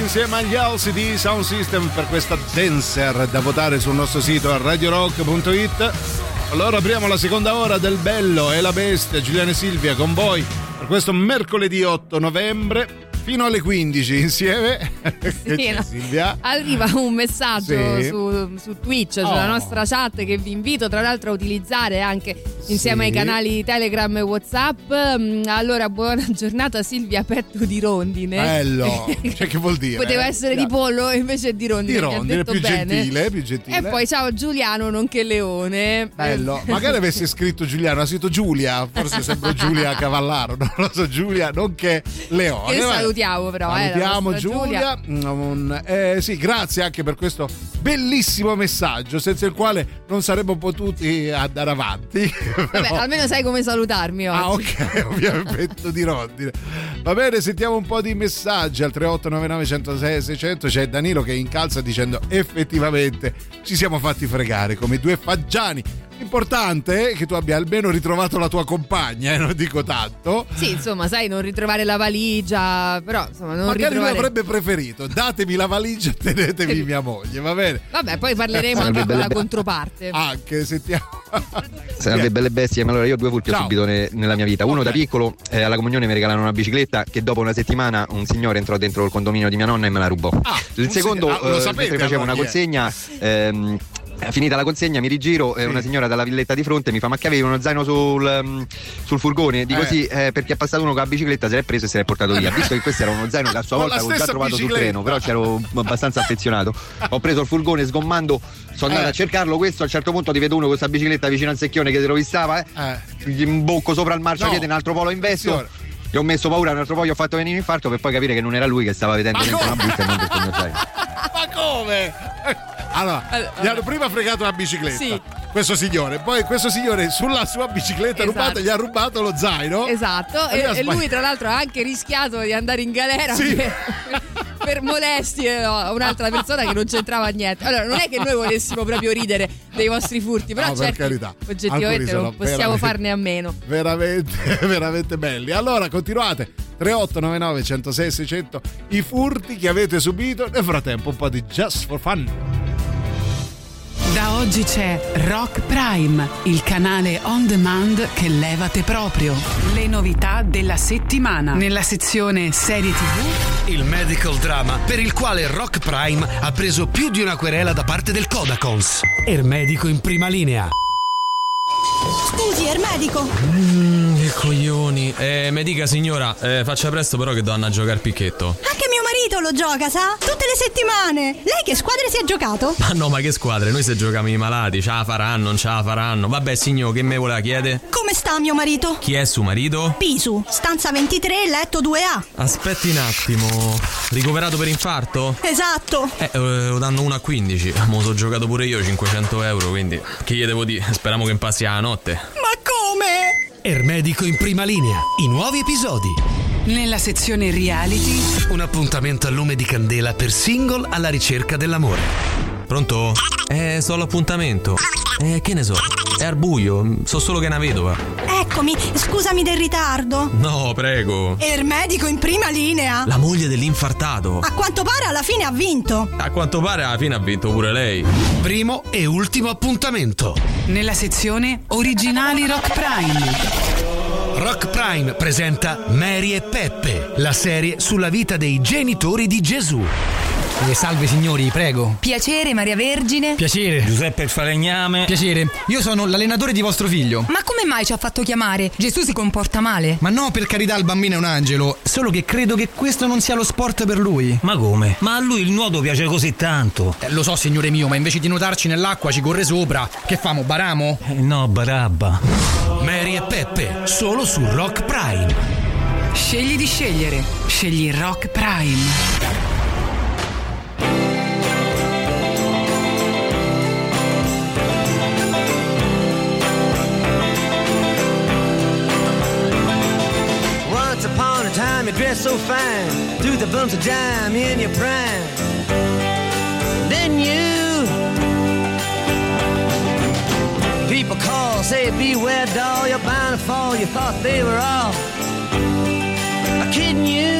Insieme agli LCD Sound System per questa Dancer da votare sul nostro sito a radiorock.it. Allora apriamo la seconda ora del Bello e la Bestia, Giuliano e Silvia con voi per questo mercoledì 8 novembre fino alle 15 insieme. Sì, [LAUGHS] no. Silvia? Arriva un messaggio Sì. su, su Twitch, sulla Oh. nostra chat che vi invito tra l'altro a utilizzare anche insieme Sì. ai canali Telegram e Whatsapp. Mm, Allora, buona giornata Silvia Petto di Rondine. Bello, [LAUGHS] cioè che vuol dire? Poteva essere di pollo invece di rondine. Di rondine, più bene. gentile, più gentile. E poi ciao Giuliano, nonché Leone. Bello, magari [LAUGHS] avesse scritto Giuliano, ha scritto Giulia, forse sembra Giulia Cavallaro, non lo so, Giulia, nonché Leone. Che salutiamo però, eh, Salutiamo nostra Giulia. Mm, un- eh, sì, grazie anche per questo bellissimo messaggio, senza il quale non saremmo potuti andare avanti. [LAUGHS] Vabbè, almeno sai come salutarmi oggi. Ah, ok, [LAUGHS] ovviamente di rondine. Va bene, sentiamo un po' di messaggi al 3899 106 600. C'è Danilo che incalza dicendo effettivamente ci siamo fatti fregare come due faggiani. Importante è che tu abbia almeno ritrovato la tua compagna, eh, non dico tanto. Sì, insomma, sai, non ritrovare la valigia, però insomma, non Magari lui ritrovare... avrebbe preferito datemi la valigia e tenetevi [LAUGHS] mia moglie, va bene? Vabbè, poi parleremo anche con la controparte. Anche sentiamo. Salve belle bestie, ma allora io ho due colpi ho subito ne- nella mia vita. Uno da piccolo, eh, alla comunione mi regalano una bicicletta che dopo una settimana un signore entrò dentro il condominio di mia nonna e me la rubò. Il un secondo, sig- ah, lo eh, sapete mentre facevo allora una consegna, ehm, Finita la consegna mi rigiro e una signora dalla villetta di fronte mi fa ma che avevi uno zaino sul, ehm, sul furgone? Dico Eh. sì eh, perché è passato uno con la bicicletta, se l'è preso e se l'è portato via. Visto che questo era uno zaino che a sua [LAUGHS] volta avevo già trovato sul bicicletta. treno, però c'ero abbastanza affezionato. Ho preso il furgone sgommando, sono andato Eh. a cercarlo, questo a un certo punto ti vedo uno con questa bicicletta vicino al secchione che si rovistava, eh. gli imbocco sopra il marciapiede, No. un altro polo in vesto. Gli ho messo paura, un altro po' gli ho fatto venire infarto per poi capire che non era lui che stava vedendo dentro una busta e non dentro il mio zaino. Ma come? Allora, Allora, gli hanno prima fregato la bicicletta. Sì. Questo signore, poi questo signore sulla sua bicicletta Esatto. rubata gli ha rubato lo zaino. Esatto, E e, lui tra l'altro ha anche rischiato di andare in galera Sì. per, per molestie a un'altra persona che non c'entrava niente. Allora, non è che noi volessimo proprio ridere dei vostri furti, però No, per certi, carità. oggettivamente non possiamo farne a meno. veramente, [LAUGHS] veramente belli. Allora, continuate. 3899 106 600 i furti che avete subito. Nel frattempo, un po' di Just for Fun. Da oggi c'è Rock Prime, il canale on demand che levate proprio. Le novità della settimana. Nella sezione serie TV Il medical drama per il quale Rock Prime ha preso più di una querela da parte del Codacons. Ermedico in prima linea. Scusi, Ermedico. Mm, che coglioni. Eh, mi dica signora, eh, faccia presto però che devo a giocare picchetto. Anche mio marito lo gioca, sa? Tutte le settimane. Lei che squadre si è giocato? Ma no, ma che squadre? Noi se giochiamo i malati, ce la faranno, non ce la faranno. Vabbè, signor, che me voleva chiedere? Come sta mio marito? Chi è suo marito? Pisu, stanza 23, letto 2A. Aspetti un attimo. Ricoverato per infarto? Esatto. Eh, eh, lo danno 1 a 15. Mo' so giocato pure io 500 euro, quindi che gli devo dire? Speriamo che impassi la notte. Ma come? Ermedico in prima linea. I nuovi episodi. Nella sezione reality Un appuntamento a lume di candela per single alla ricerca dell'amore. Pronto? Eh, sto all'appuntamento. Eh, che ne so? È al buio, so solo che è una vedova. Eccomi, scusami del ritardo. No, prego. Ermedico in prima linea. La moglie dell'infartato. A quanto pare alla fine ha vinto. A quanto pare alla fine ha vinto pure lei. Primo e ultimo appuntamento. nella sezione originali Rock Prime. Rock Prime presenta Mary e Peppe, la serie sulla vita dei genitori di Gesù. Eh, salve signori, prego. Piacere, Maria Vergine. Piacere. Giuseppe il falegname. Piacere. Io sono l'allenatore di vostro figlio. Ma come mai ci ha fatto chiamare? Gesù si comporta male. Ma no, per carità, il bambino è un angelo. Solo che credo che questo non sia lo sport per lui. Ma come? Ma a lui il nuoto piace così tanto. Eh, lo so, signore mio, ma invece di nuotarci nell'acqua ci corre sopra. Che famo, baramo? no, barabba. Mary e Peppe, solo su Rock Prime. Scegli di scegliere. Scegli Rock Prime. Dressed so fine, threw the bumps of dime in your prime. Then you people call, say beware doll, you're bound to fall. You thought they were all kidding you.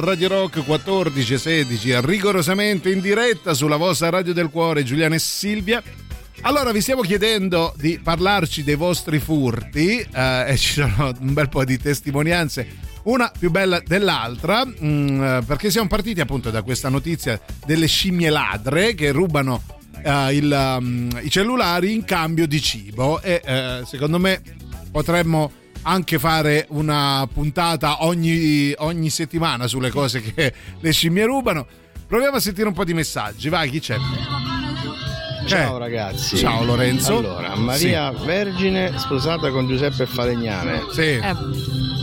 Radio Rock 14 16, rigorosamente in diretta sulla vostra Radio del Cuore, Giuliano e Silvia. Allora, vi stiamo chiedendo di parlarci dei vostri furti eh, e ci sono un bel po' di testimonianze, una più bella dell'altra, mm, eh, perché siamo partiti appunto da questa notizia delle scimmie ladre che rubano eh, il, um, i cellulari in cambio di cibo e eh, secondo me potremmo anche fare una puntata ogni, ogni settimana sulle cose che le scimmie rubano. Proviamo a sentire un po' di messaggi, vai, chi c'è? Ciao Eh, ragazzi. Ciao Lorenzo. Allora, Maria Vergine sposata con Giuseppe Falegname. Sì.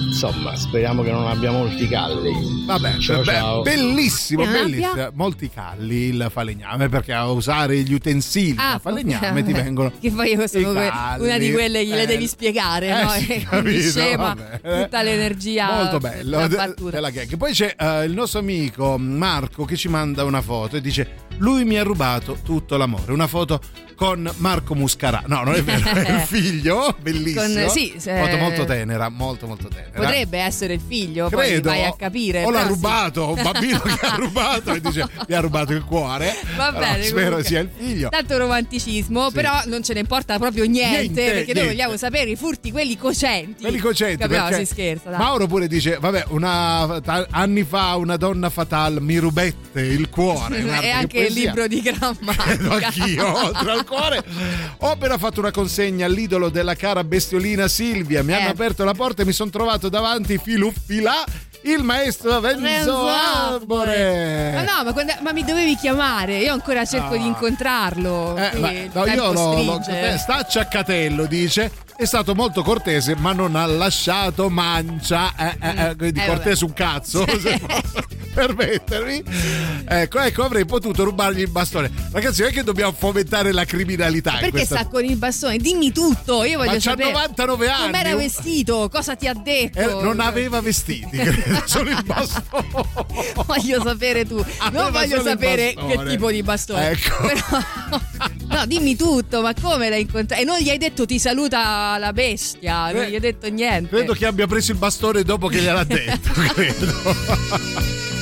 Insomma, speriamo che non abbia molti calli. Vabbè, ciao, be- ciao. bellissimo, bellissimo. Molti calli il falegname perché a usare gli utensili Ah, da falegname ti vengono. [LAUGHS] Che poi io sono que- calli. una di quelle che Eh, le devi spiegare, eh, no? sì, [LAUGHS] capito, scema vabbè. tutta l'energia. Molto bello della della gag. Poi c'è eh, il nostro amico Marco che ci manda una foto e dice: Lui mi ha rubato tutto l'amore. Una foto con Marco Muscarà. No, non è vero, è il [LAUGHS] figlio, bellissimo. Con- sì, se- Foto molto tenera, molto molto tenera. Potrebbe essere il figlio, Credo. poi vai a capire. O l'ha sì. rubato, un bambino che ha rubato e dice mi ha rubato il cuore. Va bene, spero comunque. sia il figlio. Tanto romanticismo, Sì. però non ce ne importa proprio niente, Niente, perché niente. noi vogliamo sapere i furti, quelli cocenti. Quelli cocenti Capito? perché si scherza, dai. Mauro pure dice vabbè una, anni fa una donna fatale mi rubette il cuore [LAUGHS] e che anche il libro di grammatica. [LAUGHS] Anch'io oltre al cuore ho appena fatto una consegna all'idolo della cara bestiolina Silvia mi hanno Eh. aperto la porta e mi sono trovato davanti filufila il maestro Venzo Renzo Arbore Ma no, ma, quando- ma mi dovevi chiamare, io ancora cerco Ah. di incontrarlo. Eh, ma- no, io lo, lo- stringe. eh, sta a Ciaccatello dice è stato molto cortese ma non ha lasciato mancia eh, eh, eh, di Eh, cortese un cazzo [LAUGHS] permettermi. Ecco, ecco, avrei potuto rubargli il bastone. Ragazzi, non è che dobbiamo fomentare la criminalità. in Perché questa- sta con il bastone? Dimmi tutto, io voglio Ma c'ha sapere. 99 anni. Com'era vestito? Cosa ti ha detto? Eh, non aveva vestiti, [LAUGHS] [LAUGHS] solo il bastone. voglio sapere tu. Aveva non voglio sapere che tipo di bastone. Ecco. [LAUGHS] Però, no, dimmi tutto, ma come l'hai incontrato? E non gli hai detto ti saluta la bestia, non Eh, gli hai detto niente. Credo che abbia preso il bastone dopo che gliel'ha detto, [LAUGHS] credo.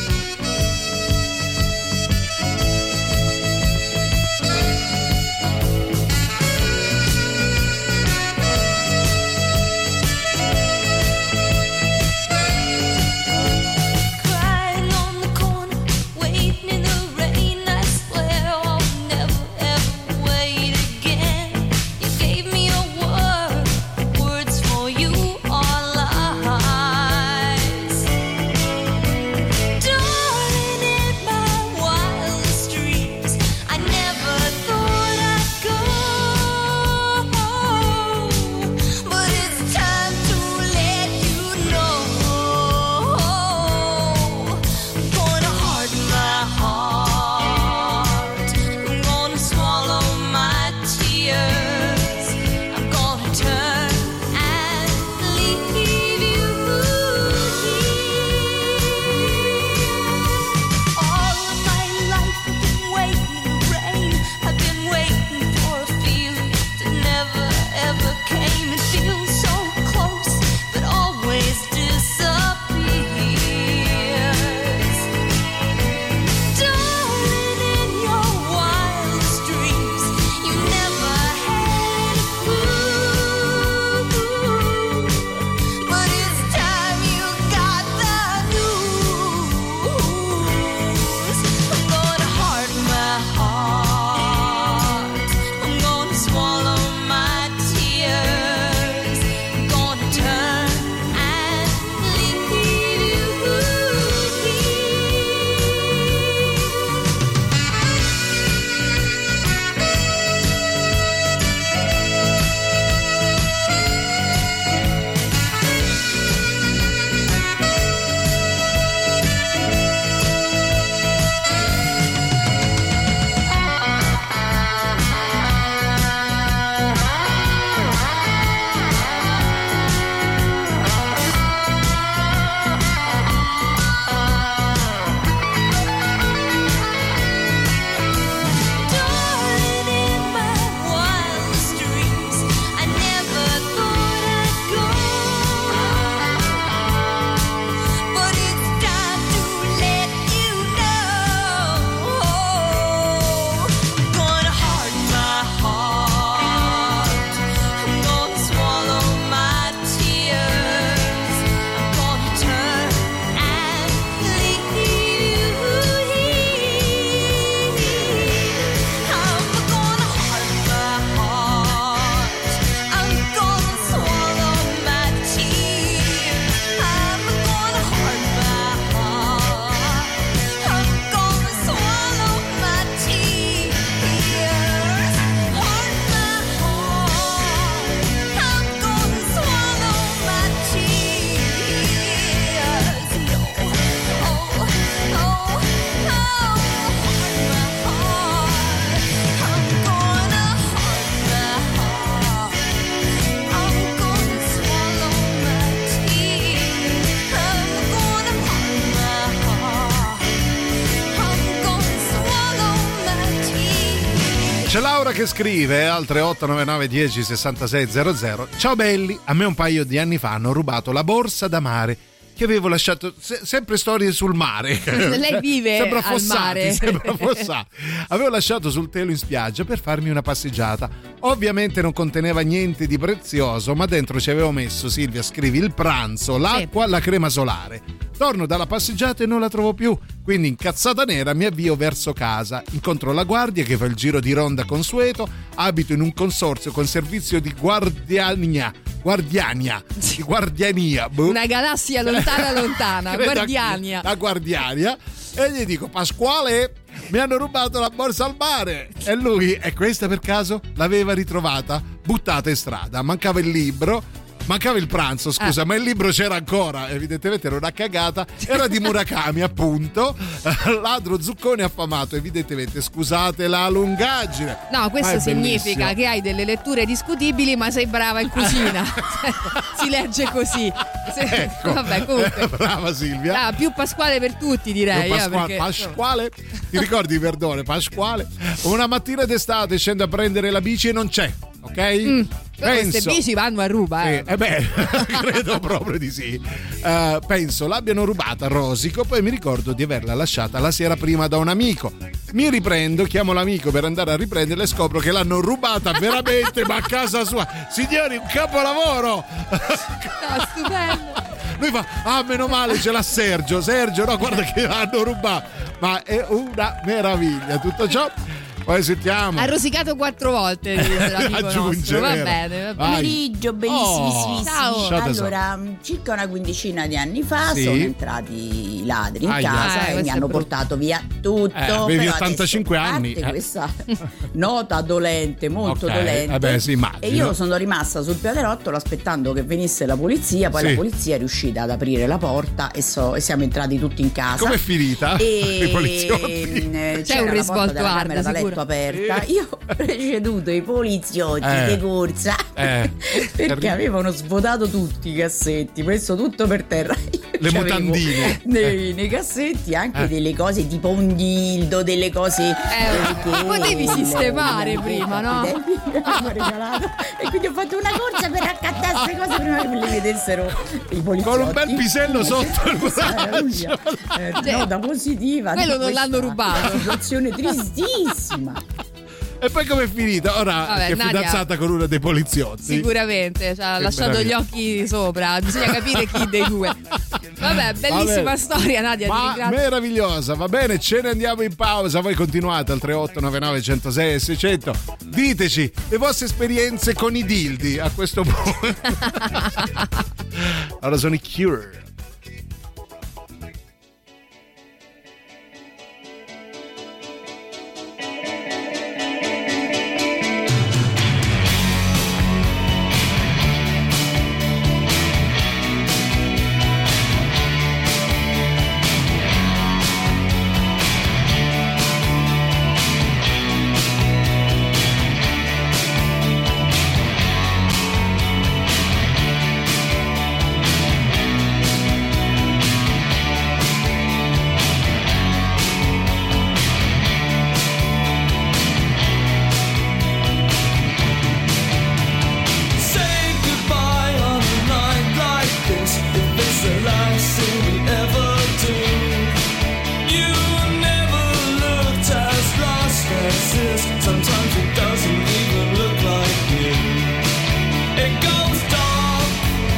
Che scrive al 3899 10 66 00 Ciao belli, a me un paio di anni fa hanno rubato la borsa da mare che avevo lasciato se- sempre storie sul mare. [LAUGHS] Lei vive [LAUGHS] Sembra al Fossati, mare. sembra Fossati. Avevo lasciato sul telo in spiaggia per farmi una passeggiata. Ovviamente non conteneva niente di prezioso, ma dentro ci avevo messo, Silvia, scrivi il pranzo, l'acqua, la crema solare. Torno dalla passeggiata e non la trovo più, quindi incazzata nera mi avvio verso casa. Incontro la guardia che fa il giro di ronda consueto, abito in un consorzio con servizio di guardiania. Guardiania, di guardiania, boh. Una galassia lontana lontana, [LAUGHS] guardiania. anch'io, La guardiania. E gli dico, Pasquale, mi hanno rubato la borsa al mare. E lui, e questa per caso, l'aveva ritrovata, buttata in strada. Mancava il libro. Mancava il pranzo, scusa, Ah. ma il libro c'era ancora. Evidentemente era una cagata. Era di Murakami, appunto. [LAUGHS] Ladro zuccone affamato, evidentemente. Scusate la lungaggine. No, questo significa bellissimo. che hai delle letture discutibili, ma sei brava in cucina. [LAUGHS] [LAUGHS] Si legge così. Se- Ecco. Vabbè, comunque. Brava Silvia. Ah, più Pasquale per tutti, direi. Io eh, Pasqua- perché- Pasquale, ti ricordi Verdone? Pasquale. Una mattina d'estate scendo a prendere la bici e non c'è, ok? Mm. Però queste Penso. bici vanno a ruba, eh. Eh, eh beh, [LAUGHS] credo proprio di sì. Eh, penso l'abbiano rubata a Rosico, poi mi ricordo di averla lasciata la sera prima da un amico. Mi riprendo, chiamo l'amico per andare a riprenderla e scopro che l'hanno rubata veramente, ma a casa sua. Signori, un capolavoro! No, stupendo. Lui fa, ah, meno male, ce l'ha Sergio. Sergio, no, guarda che l'hanno rubato. Ma è una meraviglia. Tutto ciò, poi sentiamo. Ha rosicato quattro volte. [LAUGHS] l'amico Aggiunge. Va bene, va bene. Vai. Pomeriggio, bellissimissimi. Oh, Ciao. allora, circa una quindicina di anni fa Sì. sono entrati i ladri in Aia. casa Eh, e mi è hanno brutto. portato via tutto. Eh, avevi però 85 adesso, a anni, eh. questa [LAUGHS] nota dolente, molto Ok, dolente. eh beh, sì. E io sono rimasta sul pianerottolo aspettando che venisse la polizia. Poi Sì. la polizia è riuscita ad aprire la porta e, so- e siamo entrati tutti in casa. Com'è finita? E [LAUGHS] I poliziotti. mh, C'è c'era un la porta risvolto della hard, da sicuro. aperta. Io ho preceduto i poliziotti Eh. di corsa Eh. [LAUGHS] perché avevano svuotato tutti i cassetti, messo tutto per terra. [LAUGHS] Io Le Nei, mutandine. nei Cioè, cassetti anche Eh. delle cose tipo un dildo, delle cose. Eh, che- potevi sistemare delle- prima, no? [LAUGHS] E quindi ho fatto una corsa per raccattare queste cose prima che me le vedessero i poliziotti. Con un bel pisello sotto il braccio. Cioè, nota positiva. di quello non l'hanno rubato. Situazione tristissima. [LAUGHS] E poi com'è finita? Ora Vabbè, è Nadia- fidanzata con uno dei poliziotti. Sicuramente, ci ha Che lasciato gli meraviglia. occhi sopra, bisogna capire chi dei due. Vabbè, bellissima Vabbè. storia Nadia, Ma meravigliosa, va bene, ce ne andiamo in pausa. Voi continuate al 3899 106 e 600. Diteci le vostre esperienze con i dildi a questo punto. [LAUGHS] allora sono i Cure.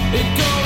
It goes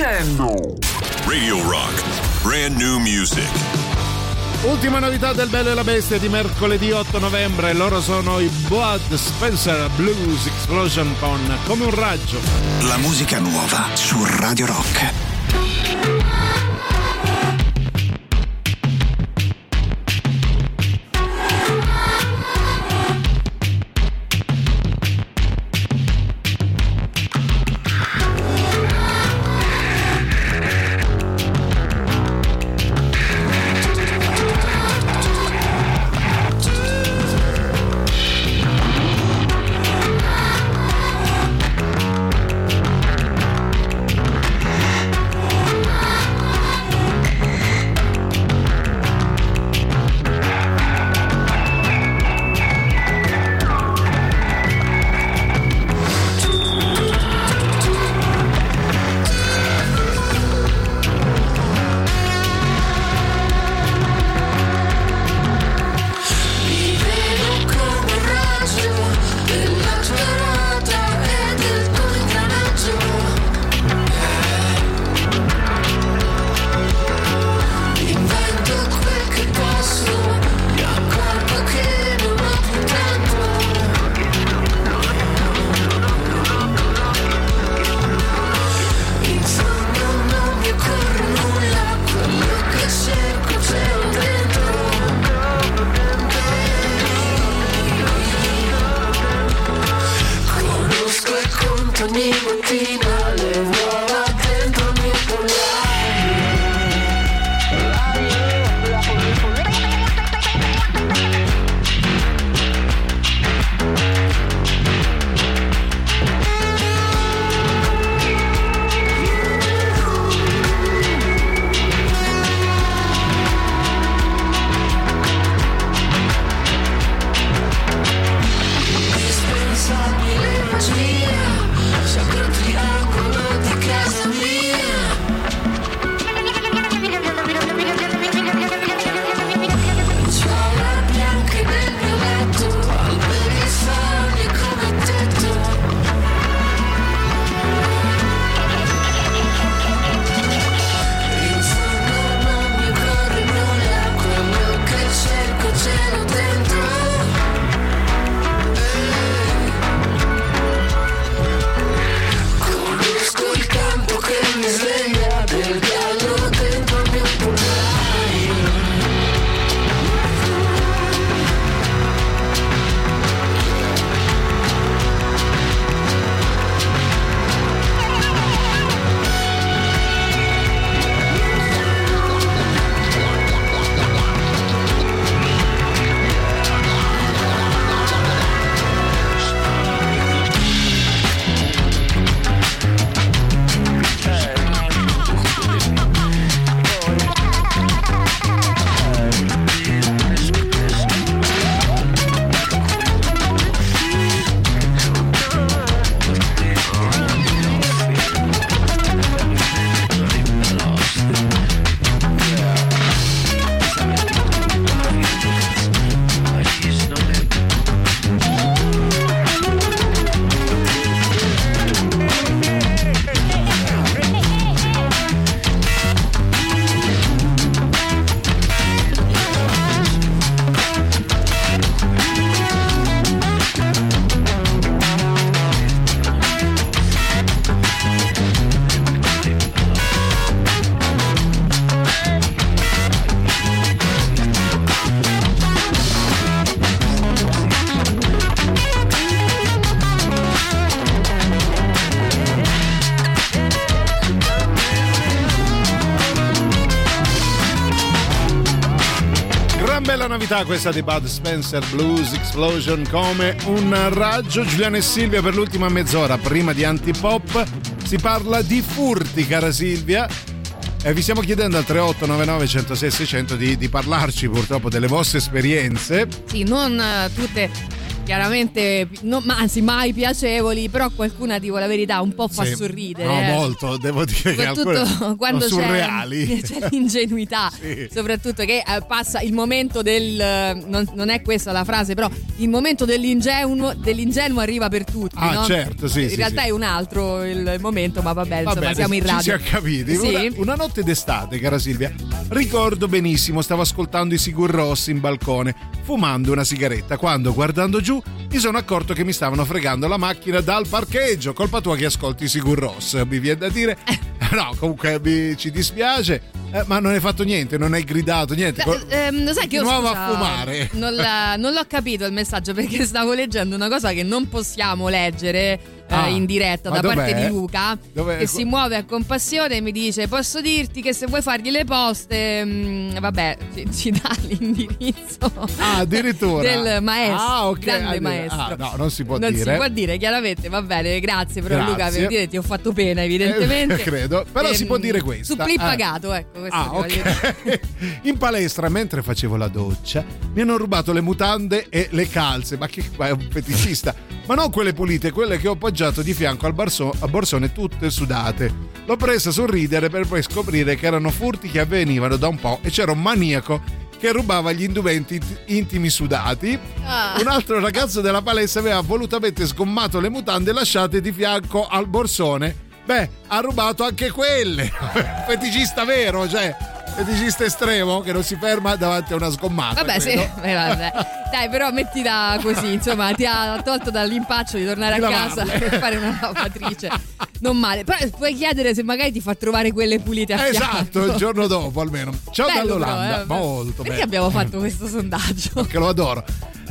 dicendo? Radio Rock. Brand new music. Ultima novità del Bello e la Bestia di mercoledì 8 novembre, loro sono i Bud Spencer Blues Explosion con Come un raggio. La musica nuova su Radio Rock. Novità questa di Bud Spencer Blues Explosion come un raggio. Giuliano e Silvia per l'ultima mezz'ora prima di Antipop si parla di furti, cara Silvia. E vi stiamo chiedendo al 3899 106 600 di, di parlarci purtroppo delle vostre esperienze. Sì, non eh, tutte chiaramente, no, ma anzi mai piacevoli, però qualcuna, dico la verità, un po' fa Sì. sorridere. No, eh. molto, devo dire che Soprattutto alcune [LAUGHS] quando sono c'è, surreali. [LAUGHS] c'è l'ingenuità, [LAUGHS] Sì. soprattutto che eh, passa il momento del. Non, non è questa la frase, però il momento dell'ingenuo, dell'ingenuo arriva per tutti. Ah, no? certo, sì, In sì, realtà è un altro il momento, ma vabbè, Va insomma, bene, siamo in radio. Ci siamo capiti. Sì. Una, una notte d'estate, cara Silvia, ricordo benissimo, stavo ascoltando i Sigur Ross in balcone, fumando una sigaretta, quando guardando giù mi sono accorto che mi stavano fregando la macchina dal parcheggio. Colpa tua che ascolti Sigur Ross, mi viene da dire. No, comunque mi- ci dispiace, eh, ma non hai fatto niente, non hai gridato niente. Col- Ehm, sai che io scusa, a fumare. Non, la- non l'ho capito il messaggio perché stavo leggendo una cosa che non possiamo leggere eh, Ah, in diretta da parte di Luca Dov'è? che si muove a compassione e mi dice posso dirti che se vuoi fargli le poste mm, vabbè ci, ci dà [LAUGHS] l'indirizzo Ah, addirittura. del maestro Ah, ok. grande Ah, maestro ah, no, non si può non dire. si può dire chiaramente va bene grazie però Grazie. Luca per dire ti ho fatto pena evidentemente Eh, [LAUGHS] credo, però si può Ehm, dire questa. suppli Eh. pagato ecco questo Ah, ti voglio dire. ok. [LAUGHS] In palestra, mentre facevo la doccia, mi hanno rubato le mutande e le calze. Ma che ma è un feticista? Ma non quelle pulite, quelle che ho appoggiato di fianco al, barso- al borsone tutte sudate. L'ho presa a sorridere per poi scoprire che erano furti che avvenivano da un po' e c'era un maniaco che rubava gli indumenti int- intimi sudati. Ah. Un altro ragazzo della palestra aveva volutamente sgommato le mutande lasciate di fianco al borsone. Beh, ha rubato anche quelle. [LAUGHS] Feticista vero, cioè, feticista estremo che non si ferma davanti a una sgommata. Vabbè, sì, credo. [LAUGHS] eh, vabbè. Dai, però mettila così, insomma, ti ha tolto dall'impaccio di tornare Di a casa per fare una lavatrice. Non male. Però puoi chiedere se magari ti fa trovare quelle pulite a Esatto, fianco. il giorno dopo almeno. Ciao Bello dall'Olanda. però, eh, Molto Perché bello. abbiamo fatto questo sondaggio? Che lo adoro.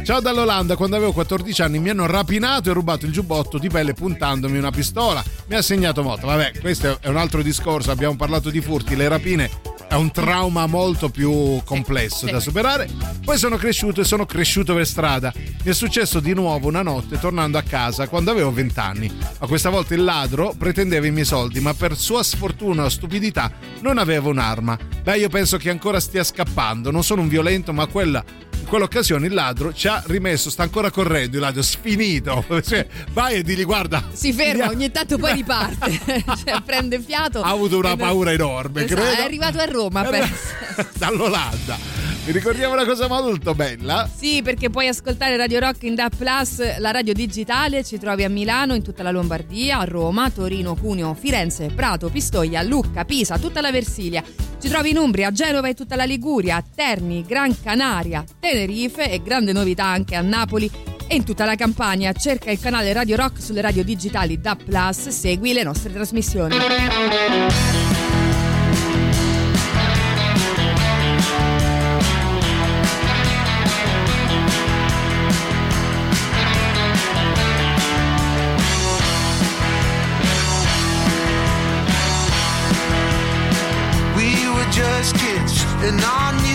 Ciao dall'Olanda, quando avevo 14 anni mi hanno rapinato e rubato il giubbotto di pelle puntandomi una pistola. Mi ha segnato molto. Vabbè, questo è un altro discorso. Abbiamo parlato di furti, le rapine è un trauma molto più complesso da superare. Poi sono cresciuto e sono cresciuto per strada. Mi è successo di nuovo una notte tornando a casa quando avevo 20 anni. Ma questa volta il ladro pretendeva i miei soldi, ma per sua sfortuna o stupidità non aveva un'arma. Beh, io penso che ancora stia scappando. Non sono un violento, ma quella quell'occasione il ladro ci ha rimesso, sta ancora correndo il ladro, sfinito. [LAUGHS] Cioè, vai e digli guarda. Si ferma, ogni tanto poi [LAUGHS] riparte. [LAUGHS] cioè, prende fiato. Ha avuto una paura enorme, Esatto, credo. È arrivato a Roma, Era- penso. Dall'Olanda. Ricordiamo una cosa molto bella? Sì, perché puoi ascoltare Radio Rock in DAP Plus, la radio digitale, ci trovi a Milano, in tutta la Lombardia, a Roma, Torino, Cuneo, Firenze, Prato, Pistoia, Lucca, Pisa, tutta la Versilia. Ci trovi in Umbria, Genova e tutta la Liguria, Terni, Gran Canaria, Tenerife e grande novità anche a Napoli e in tutta la Campania. Cerca il canale Radio Rock sulle radio digitali DAP Plus, segui le nostre trasmissioni. And on me.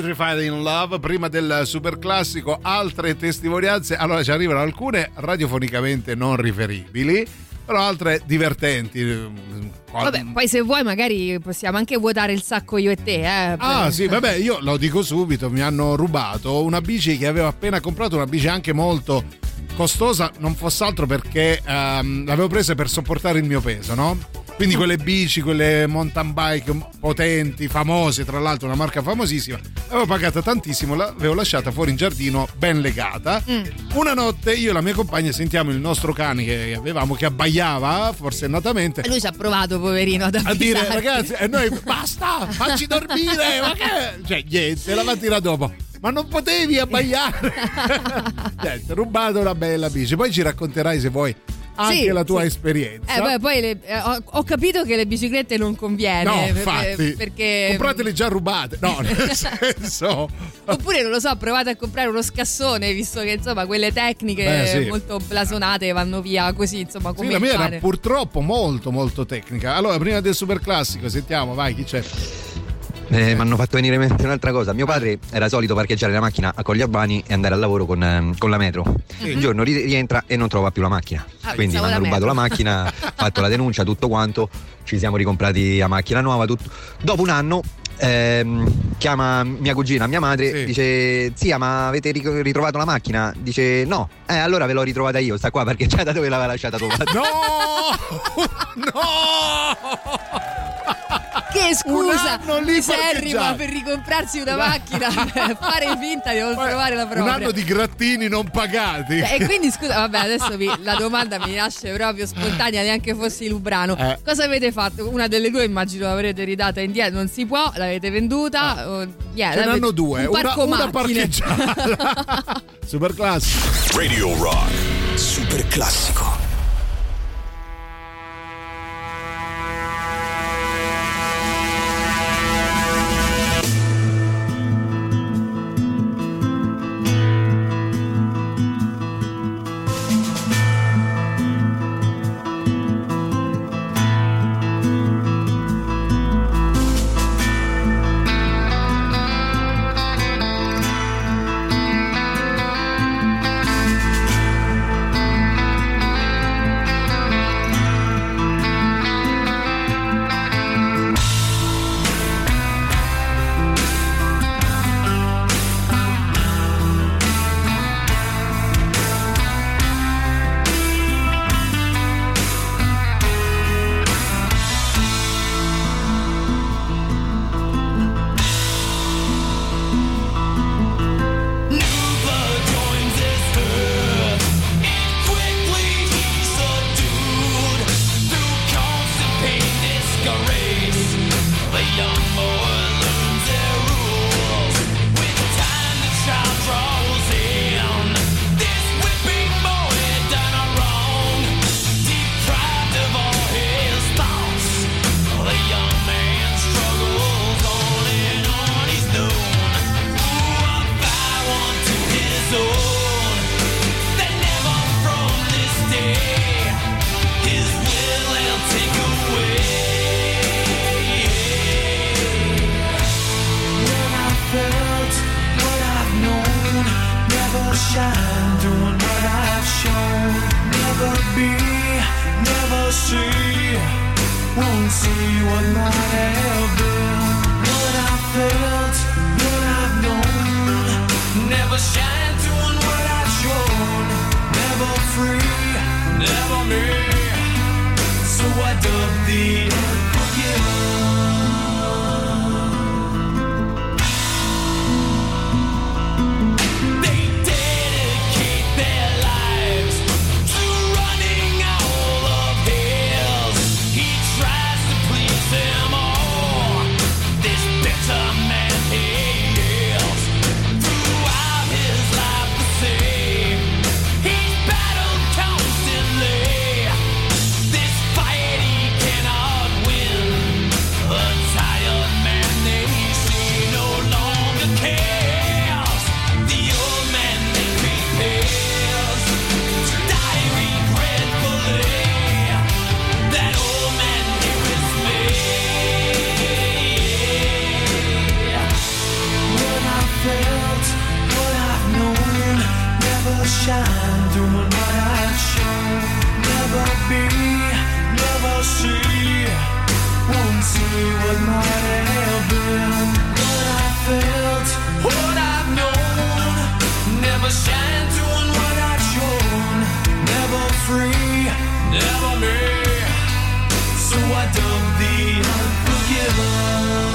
Petrified in Love, prima del super classico, altre testimonianze. Allora ci arrivano alcune radiofonicamente non riferibili, però altre divertenti. Vabbè, poi se vuoi magari possiamo anche vuotare il sacco io e te, eh. Ah per- sì, vabbè, io lo dico subito, mi hanno rubato una bici che avevo appena comprato, una bici anche molto costosa, non fosse altro perché ehm, l'avevo presa per sopportare il mio peso, no? Quindi quelle bici, quelle mountain bike potenti, famose, tra l'altro una marca famosissima, l'avevo pagata tantissimo, l'avevo lasciata fuori in giardino ben legata. Mm. Una notte io e la mia compagna sentiamo il nostro cane che avevamo che abbaiava forsennatamente. E lui ci ha provato, poverino, ad a dire ragazzi e noi basta facci dormire [LAUGHS] ma che cioè niente la mattina dopo. Ma non potevi abbaiare? [LAUGHS] Niente rubato una bella bici. Poi ci racconterai se vuoi anche Sì, la tua sì. esperienza Eh, beh, poi le- eh, ho, ho capito che le biciclette non conviene. no per- infatti perché. compratele già rubate no [LAUGHS] nel senso Oppure, non lo so, provate a comprare uno scassone, visto che insomma quelle tecniche Beh, sì. molto blasonate vanno via così, insomma, come sì, la mia era purtroppo molto molto tecnica allora prima del super classico sentiamo vai chi c'è Eh, mi hanno fatto venire in mente un'altra cosa. Mio padre era solito parcheggiare la macchina a Colli Albani e andare al lavoro con, ehm, con la metro. Un giorno ri- rientra e non trova più la macchina. Ah, Quindi mi hanno la rubato la macchina, [LAUGHS] fatto la denuncia, tutto quanto. Ci siamo ricomprati la macchina nuova. tutto. Dopo un anno. ehm, chiama mia cugina, mia madre, dice: Zia, ma avete ritrovato la macchina? Dice: No, eh, allora ve l'ho ritrovata io, sta qua perché c'è da dove l'aveva lasciata tua. Che scusa anno lì miserrima parcheggiato. per ricomprarsi una macchina, [LAUGHS] fare finta di non trovare la un propria. anno di grattini non pagati Cioè, E quindi scusa, vabbè, [LAUGHS] adesso vi- la domanda mi nasce proprio spontanea, neanche fossi Lubrano. Eh. Cosa avete fatto? Una delle due immagino l'avrete ridata indietro, non si può, l'avete venduta. o- yeah, Ah. ce l'avete- n'hanno due un una, parco una parcheggiata [LAUGHS] super classico Radio Rock. Super classico. never me. So I dump the unforgiven.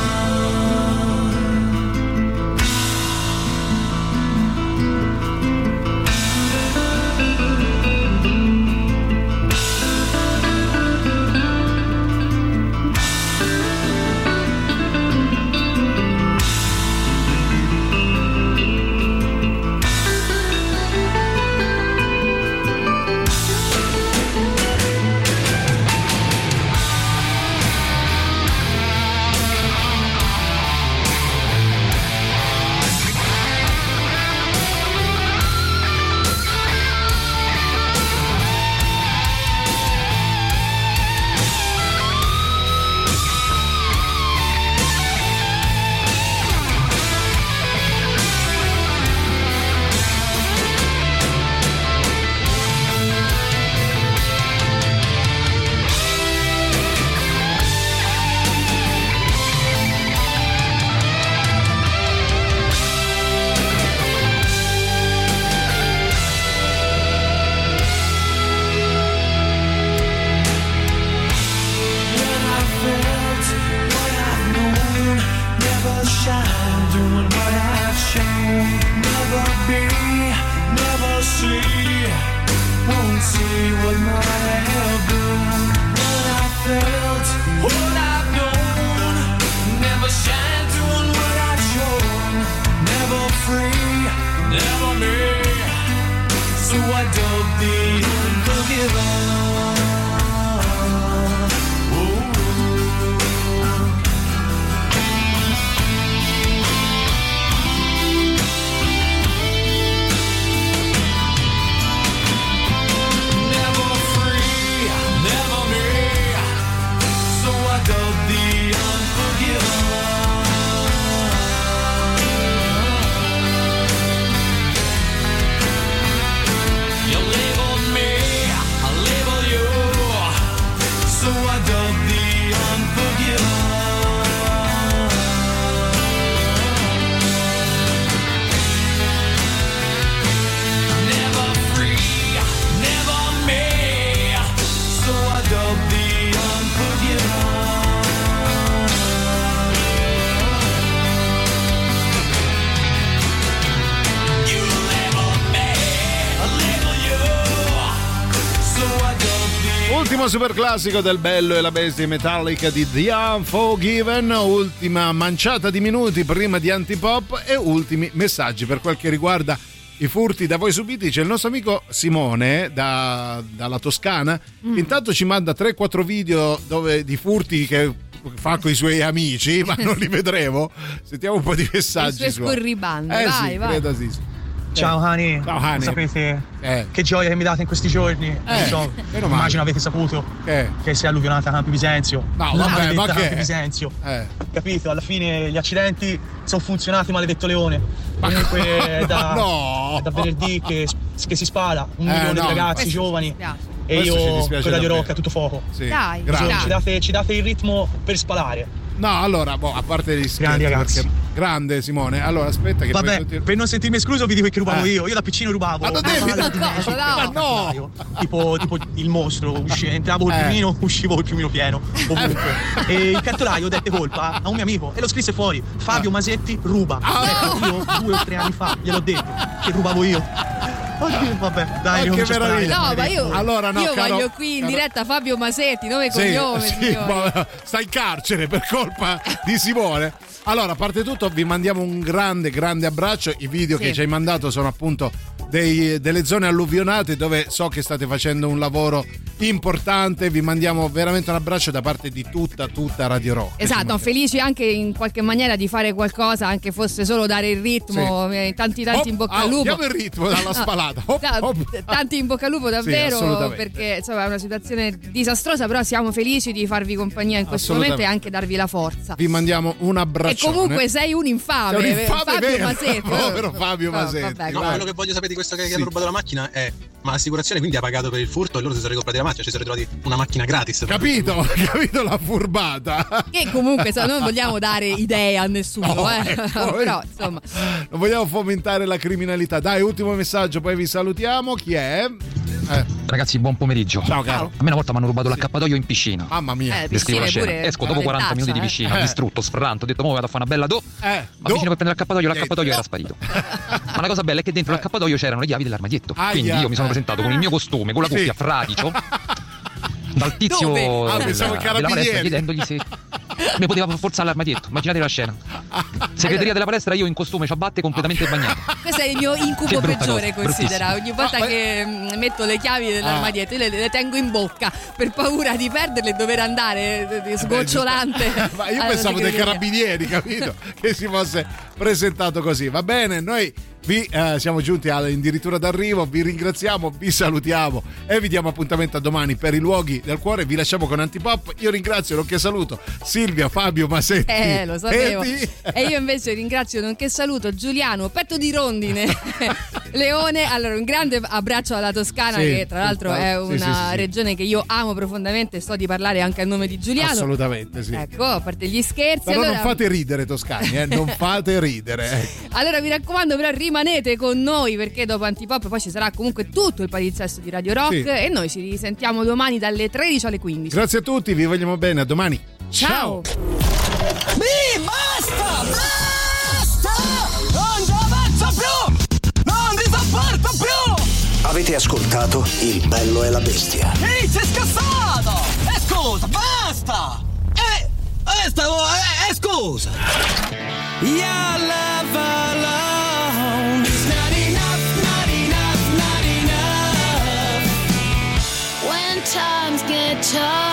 Super classico del Bello e la Bestia Metallica di The Unforgiven, ultima manciata di minuti prima di Antipop e ultimi messaggi per quel che riguarda i furti da voi subiti. C'è il nostro amico Simone da- dalla Toscana, Mm. intanto ci manda 3-4 video dove, di furti che fa con i suoi amici, ma non li vedremo. [LAUGHS] Sentiamo un po' di messaggi sue suoi. scorribande. Eh vai, sì, vai. credo sì. sì. Ciao Hani, Ciao, Hani. sapete Eh. che gioia che mi date in questi giorni? Eh, so, immagino avete saputo Eh. che si è alluvionata Campi Bisenzio. No, vabbè, ma che- Bisenzio. Eh. Capito? Alla fine gli accidenti sono funzionati, maledetto leone. Comunque [LAUGHS] è da, no. è da venerdì che, che si spara un Eh, milione no. di ragazzi giovani. E Questo io con Radio davvero. Rock a tutto fuoco. Sì. Dai, grazie. dai. Ci date, ci date il ritmo per spalare. No, allora, boh, a parte gli scherzi, Grandi ragazzi. perché- grande Simone. Allora, aspetta che poi Vabbè, continu- per non sentirmi escluso vi dico che rubavo Eh. io. Io da piccino rubavo. Ma non devi- Ma no? Tipo, tipo il mostro, usci- entravo il Eh. piumino, uscivo il piumino pieno. Ovunque. e il cartolaio dette colpa a un mio amico e lo scrisse fuori. Fabio Masetti ruba. Ah. Ecco, io due o tre anni fa gliel'ho detto che rubavo io. Oddio, vabbè, dai, Oh, che meraviglia. No, ma io, Allora, no, io caro- voglio qui in caro- diretta Fabio Masetti, nome e Sì, cognome, sì, ma sta in carcere per colpa di Simone. Allora, a parte tutto, vi mandiamo un grande, grande abbraccio. I video Sì. che ci hai mandato sono appunto dei- delle zone alluvionate dove so che state facendo un lavoro importante. Vi mandiamo veramente un abbraccio da parte di tutta, tutta Radio Rock. Esatto, felici anche in qualche maniera di fare qualcosa, anche fosse solo dare il ritmo. eh, Tanti, tanti Hop, in bocca ah, al lupo. diamo il ritmo dalla No, spalata. Hop, hop. Tanti in bocca al lupo, davvero. assolutamente. perché insomma è una situazione disastrosa, però siamo felici di farvi compagnia in questo momento e anche darvi la forza. Vi mandiamo un E abbraccio. comunque sei un infame, Sei un infame, Fabio vero. Masetti. [LAUGHS] Povero Fabio No, Masetti. vabbè, No, quello che voglio sapere di questo che Sì. hanno rubato la macchina è ma l'assicurazione quindi ha pagato per il furto e loro si sono ricomprati la macchina, ci sono ritrovati una macchina gratis. Capito? [LAUGHS] Capito la furbata? Che comunque se non vogliamo dare idee a nessuno, No, eh. ecco, [LAUGHS] però insomma. Non vogliamo fomentare la criminalità. Dai, ultimo messaggio, poi vi salutiamo. Chi è? Eh, Ragazzi, buon pomeriggio. Ciao, caro. A me una volta mi hanno rubato l'accappatoio in piscina. mamma mia. Eh, Descrivo la scena. Esco dopo 40 spaventaccia, minuti di eh. piscina, Eh. distrutto, sfranto. Ho detto, mo vado a fare una bella do. Eh, Ma vicino per prendere l'accappatoio, l'accappatoio era sparito. Ma la cosa bella è che dentro l'accappatoio c'erano le chiavi dell'armadietto. Aia. Quindi io mi sono presentato con il mio costume, con la Sì. cuffia, fradicio, [LAUGHS] dal tizio Dove? Ah, del- pensavo della palestra chiedendogli se mi poteva forzare l'armadietto. Immaginate la scena. Segreteria della palestra, io in costume, ciabatte, completamente bagnato. Questo è il mio incubo peggiore, cosa, considera. Ogni volta Ah, ma- che mm, metto le chiavi dell'armadietto, io le, le tengo in bocca per paura di perderle e dover andare eh, sgocciolante. [LAUGHS] Ma io pensavo dei carabinieri, capito? che si fosse presentato così. Va bene, noi vi eh, siamo giunti all'addirittura d'arrivo, vi ringraziamo, vi salutiamo e vi diamo appuntamento a domani per i luoghi del cuore. Vi lasciamo con Antipop. Io ringrazio, nonché saluto Silvia, Fabio, Masetti. Eh, lo sapevo. Edi. E io invece ringrazio, nonché saluto Giuliano, petto di rondine, [LAUGHS] Leone. Allora, un grande abbraccio alla Toscana, Sì, che tra l'altro è una sì, sì, regione che io amo profondamente. Sto di parlare anche a nome di Giuliano. Assolutamente sì. Ecco, a parte gli scherzi. Però allora, non fate ridere toscani, eh? non fate ridere. [LAUGHS] ecco. allora mi raccomando, però rimanete con noi perché dopo Antipop poi ci sarà comunque tutto il palinsesto di Radio Rock sì. e noi ci risentiamo domani dalle 13 alle 15. Grazie a tutti, vi vogliamo bene, a domani. Ciao! Mi basta! Basta! Non ce la faccio più! Non vi sopporto più! Avete ascoltato Il bello e la bestia? Ehi, sei scassato! E scusa, basta! E... e stavo... e, e scusa! Yalla! time